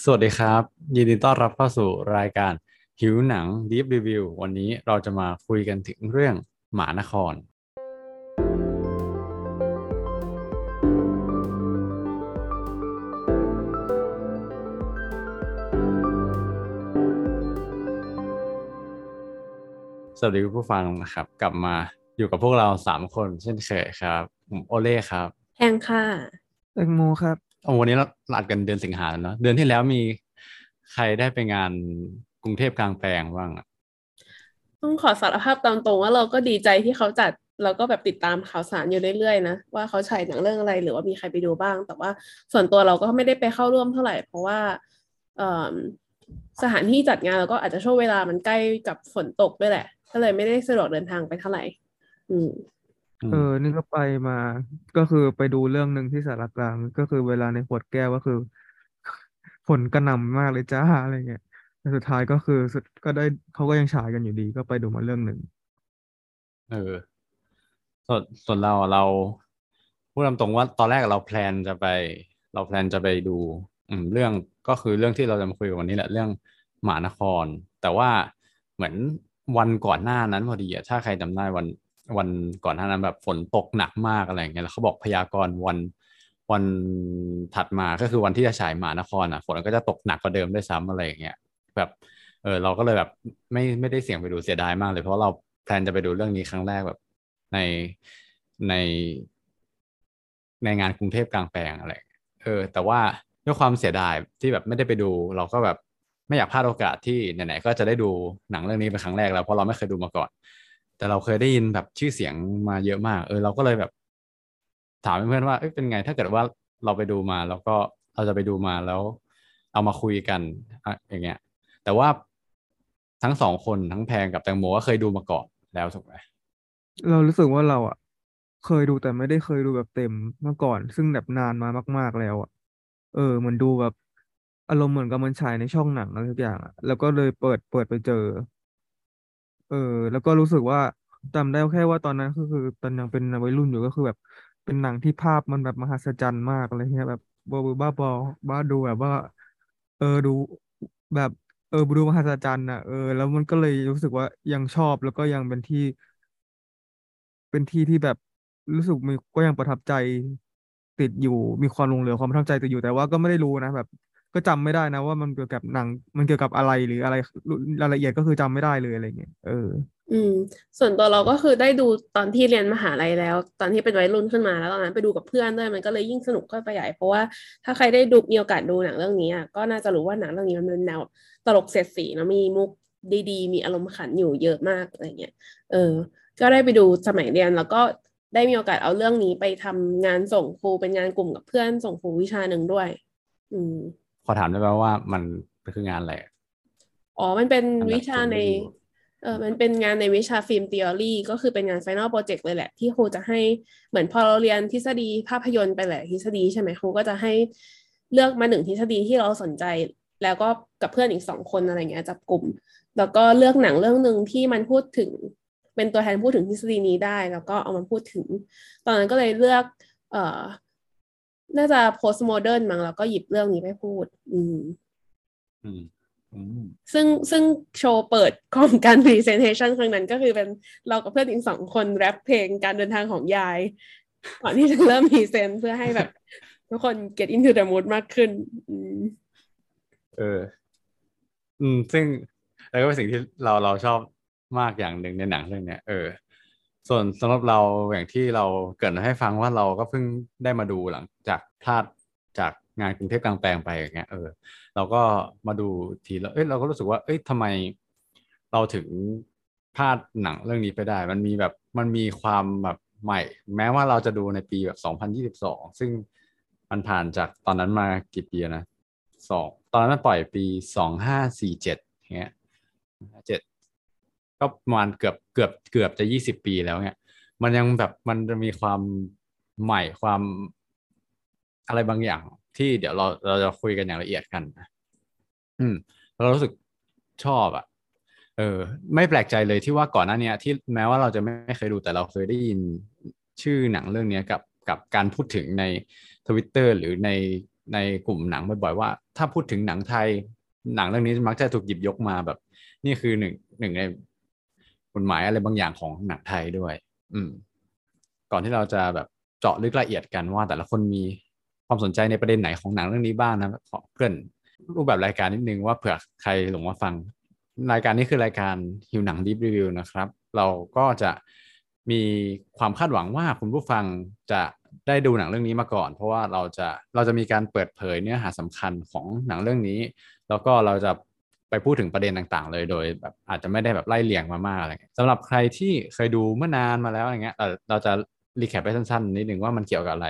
สวัสดีครับ ยินดีต้อนรับเข้าสู่รายการหิวหนัง Deep Review วันนี้เราจะมาคุยกันถึงเรื่องหมานคร สวัสดีคุณผู้ฟังนะครับ กลับมาอยู่กับพวกเราสามคนเช่นเคยครับผมโอเล่ครับแพงค่ะ แตงโมครับ โอ้วันนี้เราอัดกันเดือนสิงหาแล้วเนอะเดือนที่แล้วมีใครได้ไปงานกรุงเทพกลางแปลงบ้างอะต้องขอสารภาพตามตรงว่าเราก็ดีใจที่เขาจัดเราก็แบบติดตามข่าวสารอยู่เรื่อยๆนะว่าเขาฉายหนังเรื่องอะไรหรือว่ามีใครไปดูบ้าง แต่ว่าส่วนตัวเราก็ไม่ได้ไปเข้าร่วมเท่าไหร่ เพราะว่าสถานที่จัดงานเราก็อาจจะช่วงเวลามันใกล้กับฝนตกด้วยแหละก็เลยไม่ได้สะดวกเดินทางไปเท่าไหร่ อืม อืเอม อ นี่ก็ไปมา ก็คือไปดูเรื่องหนึ่งที่สารกลาง ก็คือเวลาในขวดแก้ว ก็คือ ฝนกระหน่ำมากเลยจ้า อะไรเงี้ย แต่สุดท้ายก็คือสุด ก็ได้ เขาก็ยังฉายกันอยู่ดี ก็ไปดูมาเรื่องหนึ่ง เออ ส่วนส่วนเราอะเราพูดตามตรงว่าตอนแรกเราแพลนจะไป เราแพลนจะไปดู อืมเรื่องก็คือเรื่องที่เราจะมาคุยกันวันนี้แหละเรื่องหมานคร แต่ว่าเหมือนวันก่อนหน้านั้นพอดีอะถ้าใครจำได้วัน วันก่อนหน้านั้นแบบฝนตกหนักมากอะไรอย่างเงี้ยแล้วเขาบอกพยากรณ์วันวันถัดมาก็คือวันที่จะฉายหมานครอะฝนก็จะตกหนักกว่าเดิมด้วยซ้ำอะไรอย่างเงี้ยแบบเออเราก็เลยแบบไม่ไม่ได้เสี่ยงไปดูเสียดายมากเลย เพราะเราแพลนจะไปดูเรื่องนี้ครั้งแรกแบบในในในงานกรุงเทพกลางแปลงอะไรเงี้ยเออ แต่ว่าด้วยความเสียดายที่แบบไม่ได้ไปดู เราก็แบบไม่อยากพลาดโอกาสที่ไหนๆก็จะได้ดูหนังเรื่องนี้เป็นครั้งแรกแล้วเพราะเราไม่เคยดูมาก่อน แต่เราเคยได้ยินแบบชื่อเสียงมาเยอะมาก เออ เราก็เลยแบบ ถามเพื่อนๆว่าเอ้ยเป็นไง ถ้าเกิดว่าเราไปดูมา แล้วก็เราจะไปดูมาแล้ว เอามาคุยกันอะอย่างเงี้ย แต่ว่าทั้งสองคนทั้งแพงกับแตงโมก็เคยดูมาก่อนแล้วถูกไหมเรารู้สึกว่าเราอะ เคยดูแต่ไม่ได้เคยดูแบบเต็มเมื่อก่อน ซึ่งแบบนานมามาก ๆแล้วอะ เออเหมือนดูแบบอารมณ์เหมือนกับมันฉายในช่องหนังอะไรทุกอย่างอะแล้วก็เลยเปิดเปิดไปเจอ เออ แล้วก็รู้สึกว่า จำได้แค่ว่าตอนนั้นก็คือตอนยังเป็นวัยรุ่นอยู่ก็คือแบบ เป็นหนังที่ภาพมันแบบมหัศจรรย์มากอะไรเงี้ยแบบบ้าบ้าบอบ้าดูแบบว่า เออดูแบบเออดูมหัศจรรย์อะเออแล้วมันก็เลยรู้สึกว่ายังชอบแล้วก็ยังเป็นที่ เป็นที่ที่แบบรู้สึกมีก็ยังประทับใจติดอยู่มีความลงเหลือความประทับใจติดอยู่แต่ว่าก็ไม่ได้รู้นะแบบ ก็จำไม่ได้นะว่ามันเกี่ยวกับหนัง มันเกี่ยวกับอะไรหรืออะไรรายละเอียดก็คือจำไม่ได้เลยอะไรเงี้ยเออ อืม ส่วนตัวเราก็คือได้ดูตอนที่เรียนมหาลัยแล้ว ตอนที่เป็นวัยรุ่นขึ้นมาแล้วตอนนั้นไปดูกับเพื่อนด้วยมันก็เลยยิ่งสนุกเข้าไปใหญ่ เพราะว่าถ้าใครได้ดูมีโอกาสดูหนังเรื่องนี้อะก็น่าจะรู้ว่าหนังเรื่องนี้มันเป็นแนวตลกเสียดสีเนอะมีมุกดีๆ มีอารมณ์ขันอยู่เยอะมากอะไรเงี้ยเออ ก็ได้ไปดูสมัยเรียนแล้วก็ได้มีโอกาสเอาเรื่องนี้ไปทำงานส่งครูเป็นงานกลุ่มกับเพื่อนส่งครูวิชาหนึ่งด้วย อืมขอถามได้ไหมว่ามันคืองานอะไรอะอ๋อมันเป็นอันดับวิชาศูนย์ในไม่รู้ เออมันเป็นงานในวิชาฟิล์ม t ีอรีก็คือเป็นงาน Final Project เลยแหละ ที่ครูจะให้เหมือนพอเราเรียนทฤษฎีภาพยนตร์ไปแหละทฤษฎีใช่ไหมครูก็จะให้เลือกมาหนึ่งทฤษฎีที่เราสนใจ แล้วก็กับเพื่อนอีกสองคนอะไรเงี้ยจับกลุ่ม แล้วก็เลือกหนังเรื่องหนึ่งที่มันพูดถึง เป็นตัวแทนพูดถึงทฤษฎีนี้ได้ แล้วก็เอามาพูดถึง ตอนนั้นก็เลยเลือก เอ่อ น่าจะ postmodern มั้งแล้วก็หยิบเรื่องนี้ไปพูด อืม อืม ซึ่งซึ่งโชว์เปิดของการ presentation ครั้งนั้นก็คือเป็นเรากับเพื่อนอีกสองคนแรปเพลงการเดินทางของยาย ก่อนที่จะเริ่มพรีเซนต์เพื่อให้แบบ ทุกคน get into the mood มากขึ้นอืมเออ อืม ซึ่งแล้วก็เป็นสิ่งที่เราเราชอบมากอย่างหนึ่งในหนังเรื่องเนี้ยเออ ส่วนสำหรับเราอย่างที่เราเกริดให้ฟังว่าเราก็เพิ่งได้มาดูหลังจากพลาดจาก งานกรุงเทพกลางแปลงไปอย่างเงี้ยเออเราก็มาดูทีแล้วเอ้ยเราก็รู้สึกว่า เอ้ยทำไมเราถึงพลาดหนังเรื่องนี้ไปได้ มันมีแบบมันมีความแบบใหม่ แม้ว่าเราจะดูในปีแบบสองพันยี่สิบสองซึ่งมันผ่านจากตอนนั้นมากี่ปีนะสองตอนนั้นปล่อยปีสองห้าสี่เจ็ดเงี้ยเจ็ดก็ประมาณเกือบเกือบเกือบจะยี่สิบปีแล้วเนี่ยมันยังแบบมันจะมีความใหม่ความอะไรบางอย่าง ที่เดี๋ยวเราเราจะคุยกันอย่างละเอียดกันอืมเรารู้สึกชอบอะ เออ ไม่แปลกใจเลยที่ว่าก่อนหน้านี้ที่แม้ว่าเราจะไม่เคยดูแต่เราเคยได้ยินชื่อหนังเรื่องนี้กับกับการพูดถึงในทวิตเตอร์หรือในในกลุ่มหนังบ่อยๆว่า ถ้าพูดถึงหนังไทย หนังเรื่องนี้มักจะถูกหยิบยกมาแบบ นี่คือหนึ่งหนึ่งในกฎหมายอะไรบางอย่างของหนังไทยด้วย อืม ก่อนที่เราจะแบบเจาะลึกละเอียดกันว่าแต่ละคนมี ความสนใจในประเด็นไหนของหนังเรื่องนี้บ้างนะขอเพื่อนรูปแบบรายการนิดนึงว่าเผื่อใครหลงมาฟัง รายการนี้คือรายการฮิวหนังดีรีวิวนะครับ เราก็จะมีความคาดหวังว่าคุณผู้ฟังจะได้ดูหนังเรื่องนี้มาก่อน เพราะว่าเราจะเราจะมีการเปิดเผยเนื้อหาสำคัญของหนังเรื่องนี้ แล้วก็เราจะไปพูดถึงประเด็นต่างๆ เลยโดยแบบอาจจะไม่ได้แบบไล่เลียงมามากอะไรสำหรับใครที่เคยดูเมื่อนานมาแล้วอะไรเงี้ยเราเราจะรีแคปไปสั้นๆนิดหนึ่งว่ามันเกี่ยวกับอะไร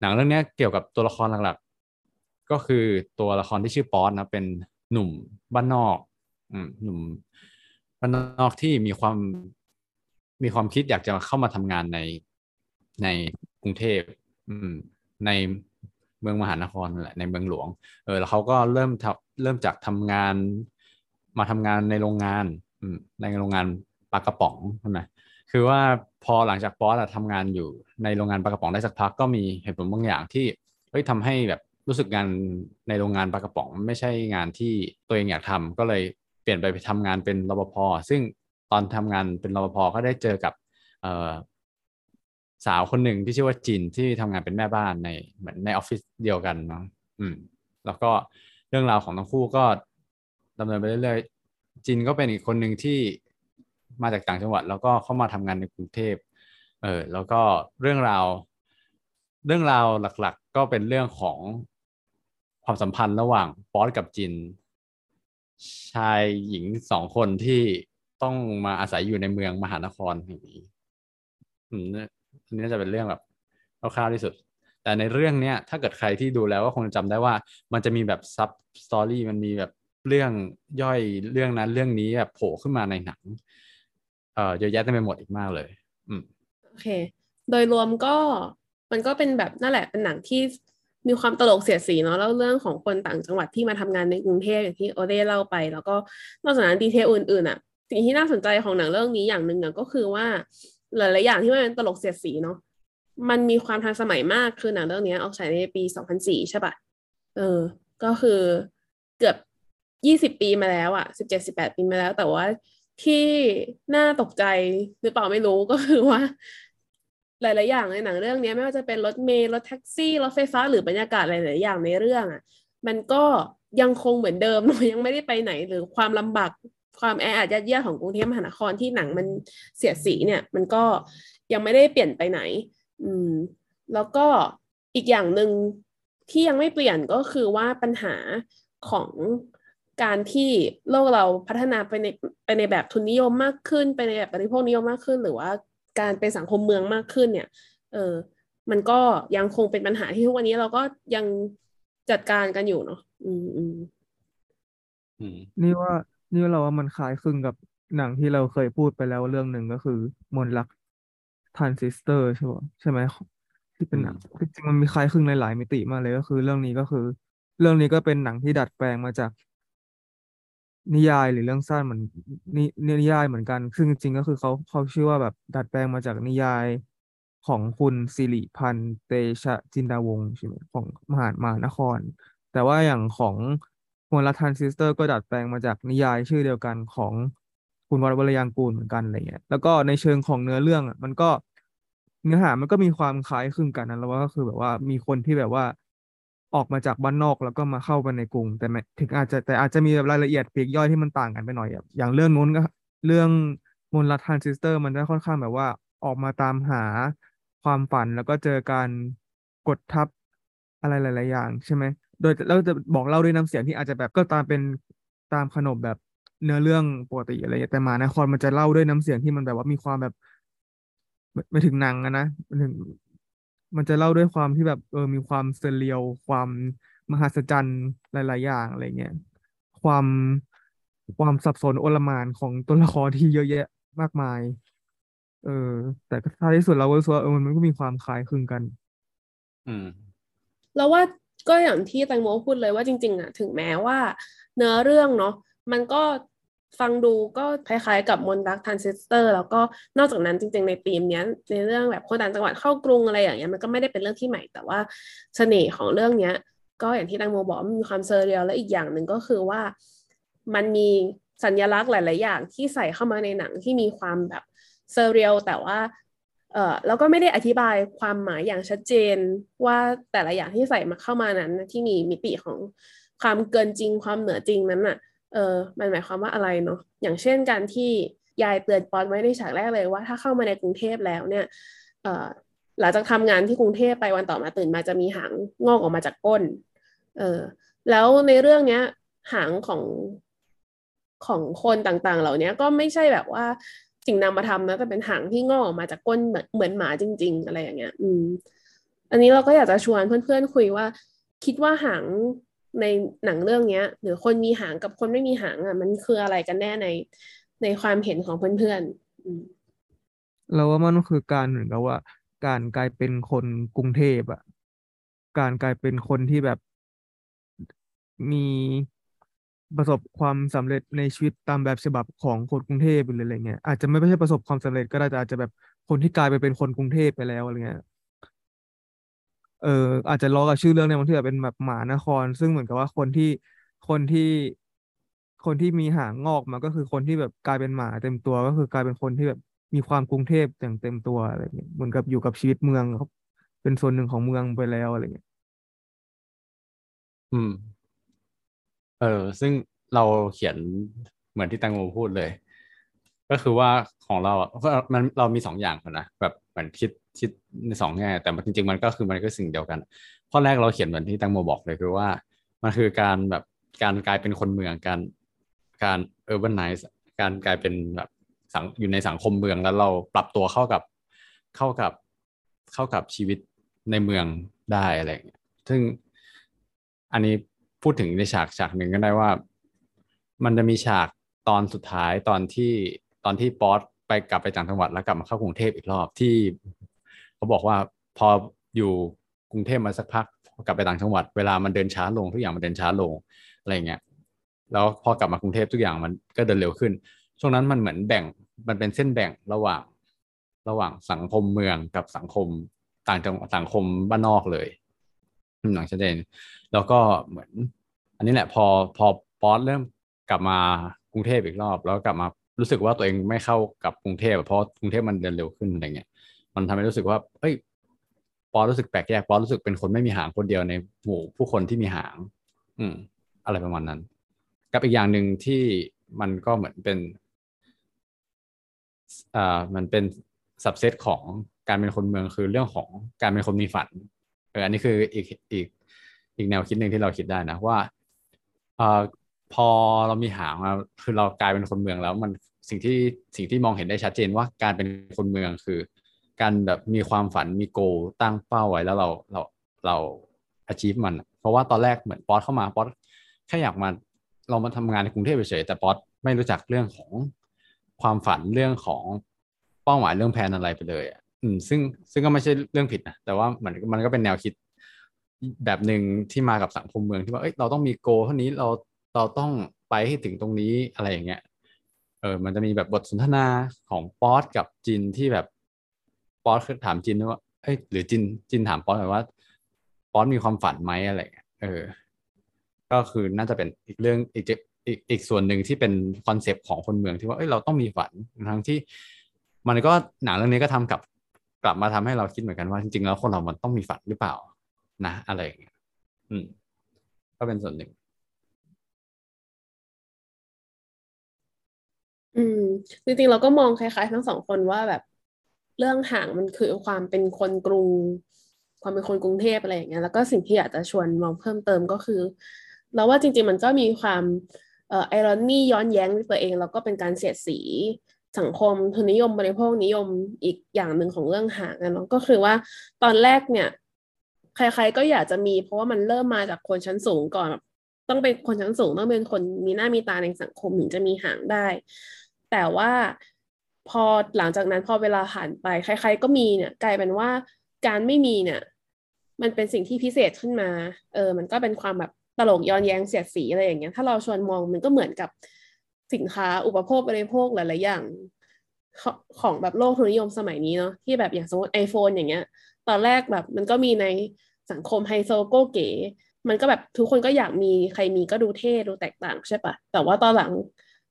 หนังเรื่องนี้เกี่ยวกับตัวละครหลักๆ ก็คือตัวละครที่ชื่อป๊อตนะเป็นหนุ่มบ้านนอกอืมหนุ่มบ้านนอกที่มีความมีความคิดอยากจะเข้ามาทำงานในในกรุงเทพอืมในเมืองมหานครแหละในเมืองหลวง เออแล้วเขาก็เริ่มทำเริ่มจากทำงานมาทำงานในโรงงานอืมในโรงงานปลากระป๋องใช่ไหม คือว่าพอหลังจากป๊อสทำงานอยู่ในโรงงานปลากระป๋องได้สักพักก็มีเหตุผลบางอย่างที่เฮ้ยทำให้แบบรู้สึกงานในโรงงานปลากระป๋อง ไม่ใช่งานที่ตัวเองอยากทำก็เลยเปลี่ยนไปไปทำงานเป็นรปภซึ่งตอนทำงานเป็นรปภก็ได้เจอกับสาวคนหนึ่งที่ชื่อว่าจินที่ทำงานเป็นแม่บ้านในเหมือนในออฟฟิศเดียวกันเนาะอืม แล้วก็เรื่องราวของทั้งคู่ก็ดำเนินไปเรื่อยๆจินก็เป็นอีกคนหนึ่งที่ มาจากต่างจังหวัด แล้วก็เข้ามาทำงานในกรุงเทพเออแล้วก็เรื่องราว เรื่องราวหลักๆ ก็เป็นเรื่องของความสัมพันธ์ระหว่างป๊อตกับจิน ชายหญิงสองคนที่ต้องมาอาศัยอยู่ในเมืองมหานครแห่งนี้อืมอันนี้จะเป็นเรื่องแบบคร่าวๆที่สุด แต่ในเรื่องเนี้ยถ้าเกิดใครที่ดูแล้วก็คงจำได้ว่า มันจะมีแบบซับสตอรี่มันมีแบบเรื่องย่อยเรื่องนั้นเรื่องนี้แบบโผล่ขึ้นมาในหนัง เอ่อเยอะแยะเต็มไปหมดอีกมากเลย อืมโอเค โดยรวมก็มันก็เป็นแบบนั่นแหละเป็นหนังที่มีความตลกเสียดสีเนาะแล้วเรื่องของคนต่างจังหวัดที่มาทำงานในกรุงเทพอย่างที่โอเด้เล่าไป แล้วก็นอกจากนั้นดีเทลอื่นๆอะสิ่งที่น่าสนใจของหนังเรื่องนี้อย่างหนึ่งอะก็คือว่าหลายๆอย่างที่มันเป็นตลกเสียดสีเนาะมันมีความทันสมัยมากคือหนังเรื่องนี้ออกฉายในปี 2004 ใช่ปะเออ ก็คือเกือบ 20 ปีมาแล้วอะ17 18 ปีมาแล้ว แต่ว่า ที่น่าตกใจหรือเปล่าไม่รู้ก็คือว่า หลาย ๆ อย่างในหนังเรื่องนี้ไม่ว่าจะเป็นรถเมล์รถแท็กซี่รถไฟฟ้าหรือบรรยากาศหลาย ๆ อย่างในเรื่องอะมันก็ยังคงเหมือนเดิมยังไม่ได้ไปไหนหรือความลำบากความแออัดยัดเยียดของกรุงเทพมหานครที่หนังมันเสียสีเนี่ย มันก็ยังไม่ได้เปลี่ยนไปไหน อืม แล้วก็อีกอย่างหนึ่งที่ยังไม่เปลี่ยนก็คือว่าปัญหาของ การที่โลกเราพัฒนาไปในไปในแบบทุนนิยมมากขึ้น ไปในแบบบริโภคนิยมมากขึ้น หรือว่าการเป็นสังคมเมืองมากขึ้นเนี่ย เออมันก็ยังคงเป็นปัญหาที่ทุกวันนี้เราก็ยังจัดการกันอยู่เนาะอืมอืมอืมนี่ว่านี่ว่าเราว่ามันคล้ายคลึงกับหนังที่เราเคยพูดไปแล้วเรื่องหนึ่งก็คือ มนต์รักทรานซิสเตอร์ใช่ปะใช่ไหมที่เป็นหนังจริงๆมันมีคล้ายคลึงหลายๆมิติมากเลยก็คือ เรื่องนี้ก็คือ เรื่องนี้ก็เป็นหนังที่ดัดแปลงมาจาก นิยายหรือเรื่องสั้นเหมือนนินิยายเหมือนกันซึ่งจริงๆก็คือเขาเขาชื่อว่าแบบดัดแปลงมาจากนิยายของคุณศิริพันธ์เตชจินดาวงศ์ใช่ไหมของมหามหานคร แต่ว่าอย่างของมนต์รักทรานซิสเตอร์ก็ดัดแปลงมาจากนิยายชื่อเดียวกันของคุณวัฒน์วรรลยางกูรเหมือนกันอะไรเงี้ยแล้วก็ในเชิงของเนื้อเรื่องอะมันก็เนื้อหามันก็มีความคล้ายคลึงกันนะแล้วว่าก็คือแบบว่ามีคนที่แบบว่า ออกมาจากบ้านนอกแล้วก็มาเข้าไปในกรุง แต่ถึงอาจจะแต่อาจจะมีรายละเอียดปลีกย่อยที่มันต่างกันไปหน่อยอะอย่างเรื่องนู้นก็ เรื่องมนต์รักทรานซิสเตอร์ มันได้ค่อนข้างแบบว่าออกมาตามหาความฝันแล้วก็เจอการกดทับอะไรหลาย ๆ อย่างใช่ไหม โดยเราจะบอกเล่าด้วยน้ำเสียงที่อาจจะแบบก็ตามเป็นตามขนบแบบเนื้อเรื่องปกติอะไรอย่างแต่หมานครมันจะเล่าด้วยน้ำเสียงที่มันแบบว่ามีความแบบไม่ถึงหนังอะนะถึง มันจะเล่าด้วยความที่แบบเออมีความ surreal ความมหัศจรรย์หลาย ๆ อย่างอะไรเงี้ยความความสับสนอลหม่านของตัวละครที่เยอะแยะมากมาย เออ แต่ก็ท้ายที่สุดเราก็รู้สึกว่าเออมันก็มีความคล้ายคลึงกัน อืมแล้วว่าก็อย่างที่ตังโมพูดเลยว่าจริง ๆ อะ ถึงแม้ว่า เนื้อเรื่องเนาะมันก็ ฟังดูก็คล้ายๆกับมนต์รักทรานซิสเตอร์ แล้วก็นอกจากนั้นจริงๆในธีมเนี้ยในเรื่องแบบคนต่างจังหวัดเข้ากรุงอะไรอย่างเงี้ยมันก็ไม่ได้เป็นเรื่องที่ใหม่ แต่ว่าเสน่ห์ของเรื่องเนี้ย ก็อย่างที่ตังโมบอกมันมีความ surreal และอีกอย่างหนึ่งก็คือว่า มันมีสัญลักษณ์หลาย ๆ อย่างที่ใส่เข้ามาในหนังที่มีความแบบ surreal แต่ว่าเออแล้วก็ไม่ได้อธิบายความหมายอย่างชัดเจนว่าแต่ละอย่างที่ใส่มาเข้ามานั้นที่มีมิติของความเกินจริงความเหนือจริงนั้นน่ะ เออมันหมายความว่าอะไรเนาะอย่างเช่นการที่ยายเตือนป๊อดไว้ในฉากแรกเลยว่าถ้าเข้ามาในกรุงเทพแล้วเนี่ยเออหลังจากทำงานที่กรุงเทพไปวันต่อมาตื่นมาจะมีหางงอกออกมาจากก้น เออแล้วในเรื่องเนี้ยหางของของคนต่างๆ เหล่านี้ก็ไม่ใช่แบบว่าสิ่งนำมาทำนะแต่เป็นหางที่งอกออกมาจากก้นเหมือนเหมือนหมาจริง ๆ อะไรอย่างเงี้ย อืม อันนี้เราก็อยากจะชวนเพื่อนๆคุยว่า คิดว่าหาง ในหนังเรื่องเนี้ย หรือคนมีหางกับคนไม่มีหางอะ มันคืออะไรกันแน่ในในความเห็นของเพื่อนๆเราว่ามันคือการเหมือนกับว่า การกลายเป็นคนกรุงเทพอะ การกลายเป็นคนที่แบบมีประสบความสำเร็จในชีวิตตามแบบฉบับของคนกรุงเทพหรืออะไรเงี้ยอาจจะไม่ใช่ประสบความสำเร็จก็ได้แต่อาจจะแบบคนที่กลายไปเป็นคนกรุงเทพไปแล้วอะไรเงี้ย เอออาจจะล้อกับชื่อเรื่องเนี่ยมันที่แบบเป็นแบบหมานคร ซึ่งเหมือนกับว่าคนที่คนที่คนที่มีหางงอกมาก็คือคนที่แบบกลายเป็นหมาเต็มตัวก็คือกลายเป็นคนที่แบบมีความกรุงเทพอย่างเต็มตัวอะไรเงี้ยเหมือนกับอยู่กับชีวิตเมืองเขาเป็นส่วนหนึ่งของเมืองไปแล้วอะไรเงี้ยอืม เออ ซึ่งเราเขียนเหมือนที่แตงโมพูดเลย ก็คือว่าของเราอะมันเรามีสองอย่างนนะแบบเหมือนคิด คิดในสองแง่แต่จริงๆมันก็คือมันก็สิ่งเดียวกัน ข้อแรกเราเขียนเหมือนที่แตงโมบอกเลยคือว่า มันคือการแบบการกลายเป็นคนเมืองการการ urbanize การกลายเป็นแบบสังอยู่ในสังคมเมืองแล้วเราปรับตัวเข้ากับเข้ากับเข้ากับชีวิตในเมืองได้อะไรอย่างเงี้ยซึ่งอันนี้พูดถึงในฉากฉากหนึ่งก็ได้ว่า มันจะมีฉากตอนสุดท้ายตอนที่ตอนที่ป๊อตไปกลับไปต่างจังหวัดแล้วกลับมาเข้ากรุงเทพอีกรอบที่ เขาบอกว่าพออยู่กรุงเทพมาสักพักกลับไปต่างจังหวัดเวลามันเดินช้าลงทุกอย่างมันเดินช้าลงอะไรเงี้ยแล้วพอกลับมากรุงเทพทุกอย่างมันก็เดินเร็วขึ้น ช่วงนั้นมันเหมือนแบ่งมันเป็นเส้นแบ่งระหว่างระหว่างสังคมเมืองกับสังคมต่างจังหวัดสังคมบ้านนอกเลยหนังชัดเจนแล้วก็เหมือน อันนี้แหละพอพอป๊อตเริ่มกลับมากรุงเทพอีกรอบ แล้วกลับมารู้สึกว่าตัวเองไม่เข้ากับกรุงเทพเพราะกรุงเทพมันเดินเร็วขึ้นอะไรเงี้ย มันทำให้รู้สึกว่า เอ้ย ปอรู้สึกแปลกแยกปอรู้สึกเป็นคนไม่มีหางคนเดียวในหมู่ผู้คนที่มีหาง อืม อะไรประมาณนั้น กับอีกอย่างหนึ่งที่มันก็เหมือนเป็นอ่ามันเป็นสับเซตของการเป็นคนเมืองคือเรื่องของการเป็นคนมีฝันเอออันนี้คืออีกอีกอีกแนวคิดหนึ่งที่เราคิดได้นะว่าอ่าพอเรามีหางมาคือเรากลายเป็นคนเมืองแล้ว มันสิ่งที่สิ่งที่มองเห็นได้ชัดเจนว่าการเป็นคนเมืองคือ การแบบมีความฝันมีโกตั้งเป้าไว้แล้วเราเราเรา achieve มัน เพราะว่าตอนแรกเหมือนป๊อตเข้ามาป๊อตแค่อยากมาเรามาทำงานในกรุงเทพเฉยแต่ป๊อตไม่รู้จักเรื่องของความฝันเรื่องของเป้าหมายเรื่องแผนอะไรไปเลยอะอืมซึ่งซึ่งก็ไม่ใช่เรื่องผิดนะแต่ว่ามันมันก็เป็นแนวคิดแบบหนึ่งที่มากับสังคมเมืองที่ว่าเอ้ยเราต้องมี goal เท่านี้เราเราต้องไปให้ถึงตรงนี้อะไรอย่างเงี้ยเออมันจะมีแบบบทสนทนาของป๊อดกับจินที่แบบ ป๊อดคือถามจินว่าเอ้ยหรือจินจินถามป๊อดแบบว่าป๊อดมีความฝันไหมอะไรเงี้ยเออ ก็คือน่าจะเป็นอีกเรื่องอีกอีกอีกส่วนหนึ่งที่เป็น concept ของคนเมืองที่ว่าเอ้ยเราต้องมีฝันทั้งที่ มันก็หนังเรื่องนี้ก็ทำกับกลับมาทำให้เราคิดเหมือนกันว่าจริงๆแล้วคนเรามันต้องมีฝันหรือเปล่า นะ อะไรอย่างเงี้ยอืม ก็เป็นส่วนหนึ่ง อืมจริงๆเราก็มองคล้ายๆ ทั้งสองคนว่าแบบ เรื่องห่างมันคือความเป็นคนกรุง ความเป็นคนกรุงเทพอะไรอย่างเงี้ยแล้วก็สิ่งที่อยากจะชวนมองเพิ่มเติมก็คือ เราว่าจริง ๆ มันก็มีความเอ่อไอรอนี่ย้อนแย้งในตัวเอง แล้วก็เป็นการเสียดสีสังคมทุนนิยมบริโภคนิยมอีกอย่างหนึ่งของเรื่องห่างนะเนาะก็คือว่าตอนแรกเนี่ย ใคร ๆ ก็อยากจะมี เพราะว่ามันเริ่มมาจากคนชั้นสูงก่อนต้องเป็นคนชั้นสูงต้องเป็นคนมีหน้ามีตาในสังคมถึงจะมีห่างได้ แต่ว่า พอหลังจากนั้นพอเวลาผ่านไป ใคร ๆ ก็มีเนี่ยกลายเป็นว่าการไม่มีเนี่ย มันเป็นสิ่งที่พิเศษขึ้นมา เออ มันก็เป็นความแบบตลกย้อนแย้งเสียดสีอะไรอย่างเงี้ย ถ้าเราชวนมองมันก็เหมือนกับสินค้าอุปโภคบริโภคหลายๆอย่าง ของแบบโลกทุนนิยมสมัยนี้เนาะที่แบบอย่างสมมติ iPhone อย่างเงี้ย ตอนแรกแบบมันก็มีในสังคมไฮโซโกเก๋ มันก็แบบทุกคนก็อยากมีใครมีก็ดูเท่ดูแตกต่างใช่ปะแต่ว่าตอนหลัง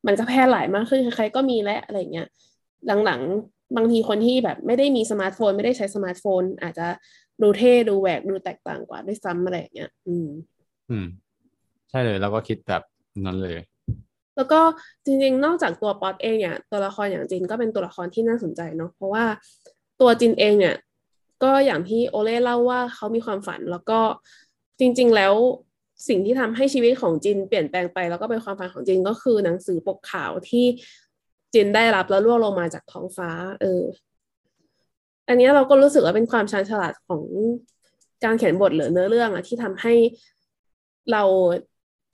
มันก็แพร่หลายมากขึ้นใครๆก็มีและอะไรเงี้ย หลังๆ บางทีคนที่แบบไม่ได้มีสมาร์ทโฟน ไม่ได้ใช้สมาร์ทโฟน อาจจะดูเท่ดูแหวกดูแตกต่างกว่าด้วยซ้ำอะไรเงี้ยอืม อืม ใช่เลยเราก็คิดแบบนั้นเลย แล้วก็จริงๆ นอกจากตัวป๊อตเองเนี่ยตัวละครอย่างจินก็เป็นตัวละครที่น่าสนใจเนาะเพราะว่าตัวจินเองเนี่ย ก็อย่างที่โอเล่เล่าว่าเขามีความฝันแล้วก็จริง ๆ แล้วสิ่งที่ทำให้ชีวิตของจินเปลี่ยนแปลงไปแล้วก็เป็นความฝันของจินก็คือหนังสือปกขาวที่ จินได้รับแล้วล่วงลงมาจากท้องฟ้า เออ อันนี้เราก็รู้สึกว่าเป็นความชาญฉลาดของการเขียนบทหรือเนื้อเรื่องอะที่ทำให้เรา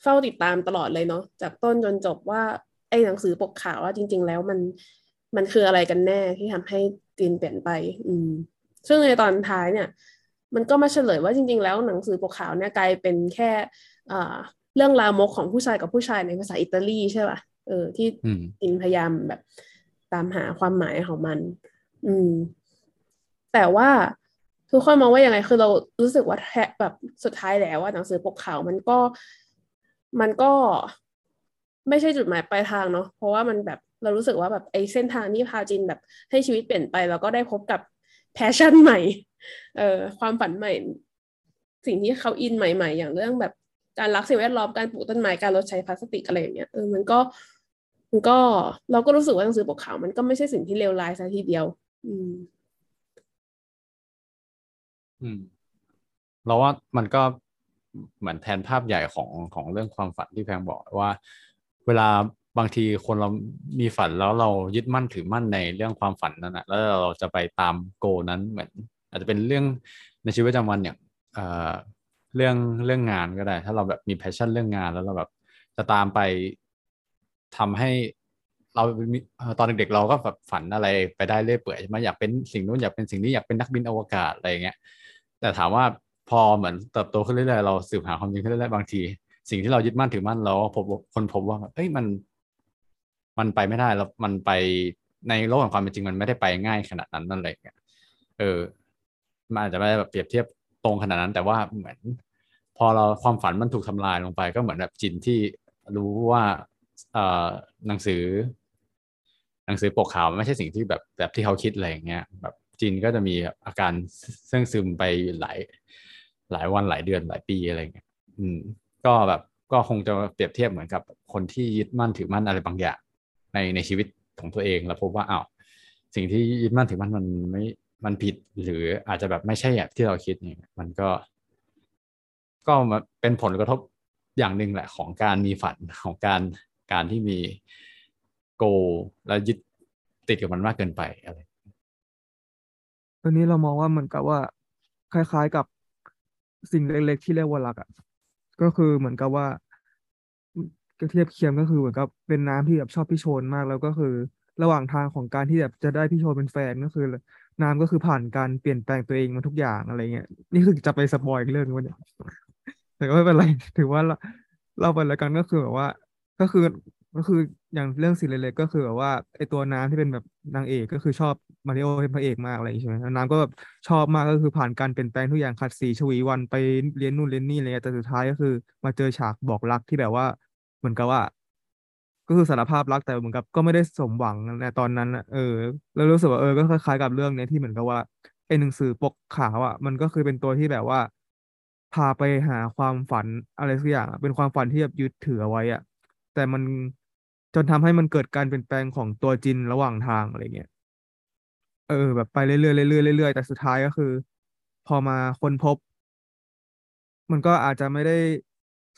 เฝ้าติดตามตลอดเลยเนาะจากต้นจนจบว่าไอ้หนังสือปกขาวว่าจริง ๆ แล้วมันมันคืออะไรกันแน่ที่ทำให้จีนเปลี่ยนไป อืม ซึ่งในตอนท้ายเนี่ย มันก็มาเฉลยว่าจริง ๆ แล้วหนังสือปกขาวเนี่ยกลายเป็นแค่อ่าเรื่องราวมกของผู้ชายกับผู้ชายในภาษาอิตาลีใช่ป่ะ เออที่อืมจินพยายามแบบตามหาความหมายของมัน อืม แต่ว่าทุกคนมองว่ายังไงคือเรารู้สึกว่าแทแบบสุดท้ายแล้วว่าหนังสือปกขาวมันก็มันก็ไม่ใช่จุดหมายปลายทางเนาะเพราะว่ามันแบบเรารู้สึกว่าแบบไอ้เส้นทางที่พาจินแบบให้ชีวิตเปลี่ยนไป แล้วก็ได้พบกับ passion ใหม่ เอ่อความฝันใหม่ สิ่งที่เขา in ใหม่ ๆ อย่างเรื่องแบบการรักสิ่งแวดล้อมการปลูกต้นไม้การลดใช้พลาสติกอะไรอย่างเงี้ยเออมันก็ มันก็เราก็รู้สึกว่าหนังสือปกขาวมันก็ไม่ใช่สิ่งที่เลวร้ายซะทีเดียว อืม อืมเราว่ามันก็เหมือนแทนภาพใหญ่ของของเรื่องความฝันที่แพงบอกว่า เวลาบางทีคนเรามีฝันแล้วเรายึดมั่นถือมั่นในเรื่องความฝันนั้นนะแล้วเราจะไปตามโกนั้นเหมือน อาจจะเป็นเรื่องในชีวิตประจำวันอย่างเอ่อเรื่องเรื่องงานก็ได้ ถ้าเราแบบมีแพชชั่นเรื่องงานแล้วเราแบบจะตามไป ทำให้เราตอนเด็กๆเราก็แบบฝันอะไรไปได้เรื่อยเปื่อยใช่ไหมอยากเป็นสิ่งนู้นอยากเป็นสิ่งนี้อยากเป็นนักบินอวกาศอะไรอย่างเงี้ยแต่ถามว่าพอเหมือนเติบโตขึ้นเรื่อยๆเราสืบหาความจริงขึ้นเรื่อยๆบางที สิ่งที่เรายึดมั่นถือมั่นเราพบคนพบว่าเอ้ยมัน มันไปไม่ได้แล้วมันไปในโลกของความเป็นจริงมันไม่ได้ไปง่ายขนาดนั้นนั่นเลยเออมันอาจจะไม่ได้แบบเปรียบเทียบตรงขนาดนั้น แต่ว่าเหมือน พอเราความฝันมันถูกทำลายลงไป ก็เหมือนแบบจินที่รู้ว่า หนังสือ หนังสือปกขาวไม่ใช่สิ่งที่แบบแบบที่เขาคิดอะไรอย่างเงี้ยแบบจินก็จะมีอาการเสื่องซึมไปหลายหลายวันหลายเดือนหลายปีอะไรเงี้ย อืม ก็แบบก็คงจะเปรียบเทียบเหมือนกับคนที่ยึดมั่นถือมั่นอะไรบางอย่าง ในในชีวิตของตัวเองแล้วพบว่าอ้าวสิ่งที่ยึดมั่นถือมั่นมันไม่มันผิดหรืออาจจะแบบไม่ใช่แบบที่เราคิดเนี่ยมันก็ ก็มาเป็นผลกระทบอย่างหนึ่งแหละของการมีฝันของการ การที่มีโกแล้วยึดติดกับมันมากเกินไปอะไรตอนนี้เรามองว่าเหมือนกับว่า คล้าย ๆกับสิ่งเล็กๆที่เรียกว่ารักอะก็คือเหมือนกับว่าก็เทียบเคียงก็คือเหมือนกับเป็นน้ำที่แบบชอบพี่โชนมากแล้วก็คือ ระหว่างทางของการที่แบบจะได้พี่โชนเป็นแฟนก็คือ น้ำก็คือผ่านการเปลี่ยนแปลงตัวเองมาทุกอย่างอะไรเงี้ยนี่คือจะไปสปอยอีกเรื่องนึงวะเนี่ยแต่ก็ไม่เป็นไร ถือว่าเราเราไปแล้วกันก็คือแบบว่า ก็คือก็คืออย่างเรื่องสิ่งเล็กๆก็คือแบบว่าไอตัวน้ำที่เป็นแบบนางเอกก็คือชอบมาริโอเป็นพระเอกมากอะไรอย่างงี้ใช่ไหมแล้วน้ำก็แบบชอบมากก็คือผ่านการเปลี่ยนแปลงทุกอย่างขัดสีชวีวันไปเรียนนู่นเรียนนี่อะไรเงี้ยแต่สุดท้ายก็คือมาเจอฉากบอกรักที่แบบว่าเหมือนกับว่า ก็คือสารภาพรักแต่เหมือนกับก็ไม่ได้สมหวังในตอนนั้นนะเออ แล้วรู้สึกว่าเออก็คล้ายๆกับเรื่องเนี้ยที่เหมือนกับว่าไอหนังสือปกขาวอะ มันก็คือเป็นตัวที่แบบว่าพาไปหาความฝันอะไรสักอย่างเป็นความฝันที่แบบยึดถือเอาไว้อะ แต่มันจนทำให้มันเกิดการเปลี่ยนแปลงของตัวจินระหว่างทางอะไรเงี้ยเออ แบบไปเรื่อยๆเรื่อยๆเรื่อยๆแต่สุดท้ายก็คือ พอมาค้นพบ มันก็อาจจะไม่ได้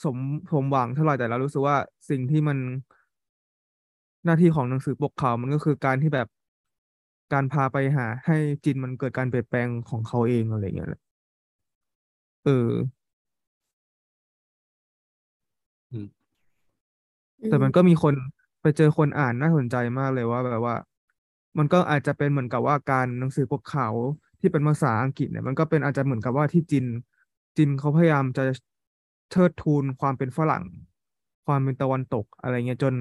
สมสมหวังเท่าไหร่แต่เรารู้สึกว่าสิ่งที่มันหน้าที่ของหนังสือปกขาวมันก็คือการที่แบบการพาไปหา ให้จินมันเกิดการเปลี่ยนแปลงของเขาเองอะไรเงี้ยเออ แต่มันก็มีคนไปเจอคนอ่านน่าสนใจมากเลยว่าแบบว่า มันก็อาจจะเป็นเหมือนกับว่าการหนังสือปกขาวที่เป็นภาษาอังกฤษเนี่ย มันก็เป็นอาจจะเหมือนกับว่าที่จินจินเขาพยายามจะเทิดทูนความเป็นฝรั่ง ความเป็นตะวันตกอะไรเงี้ยจน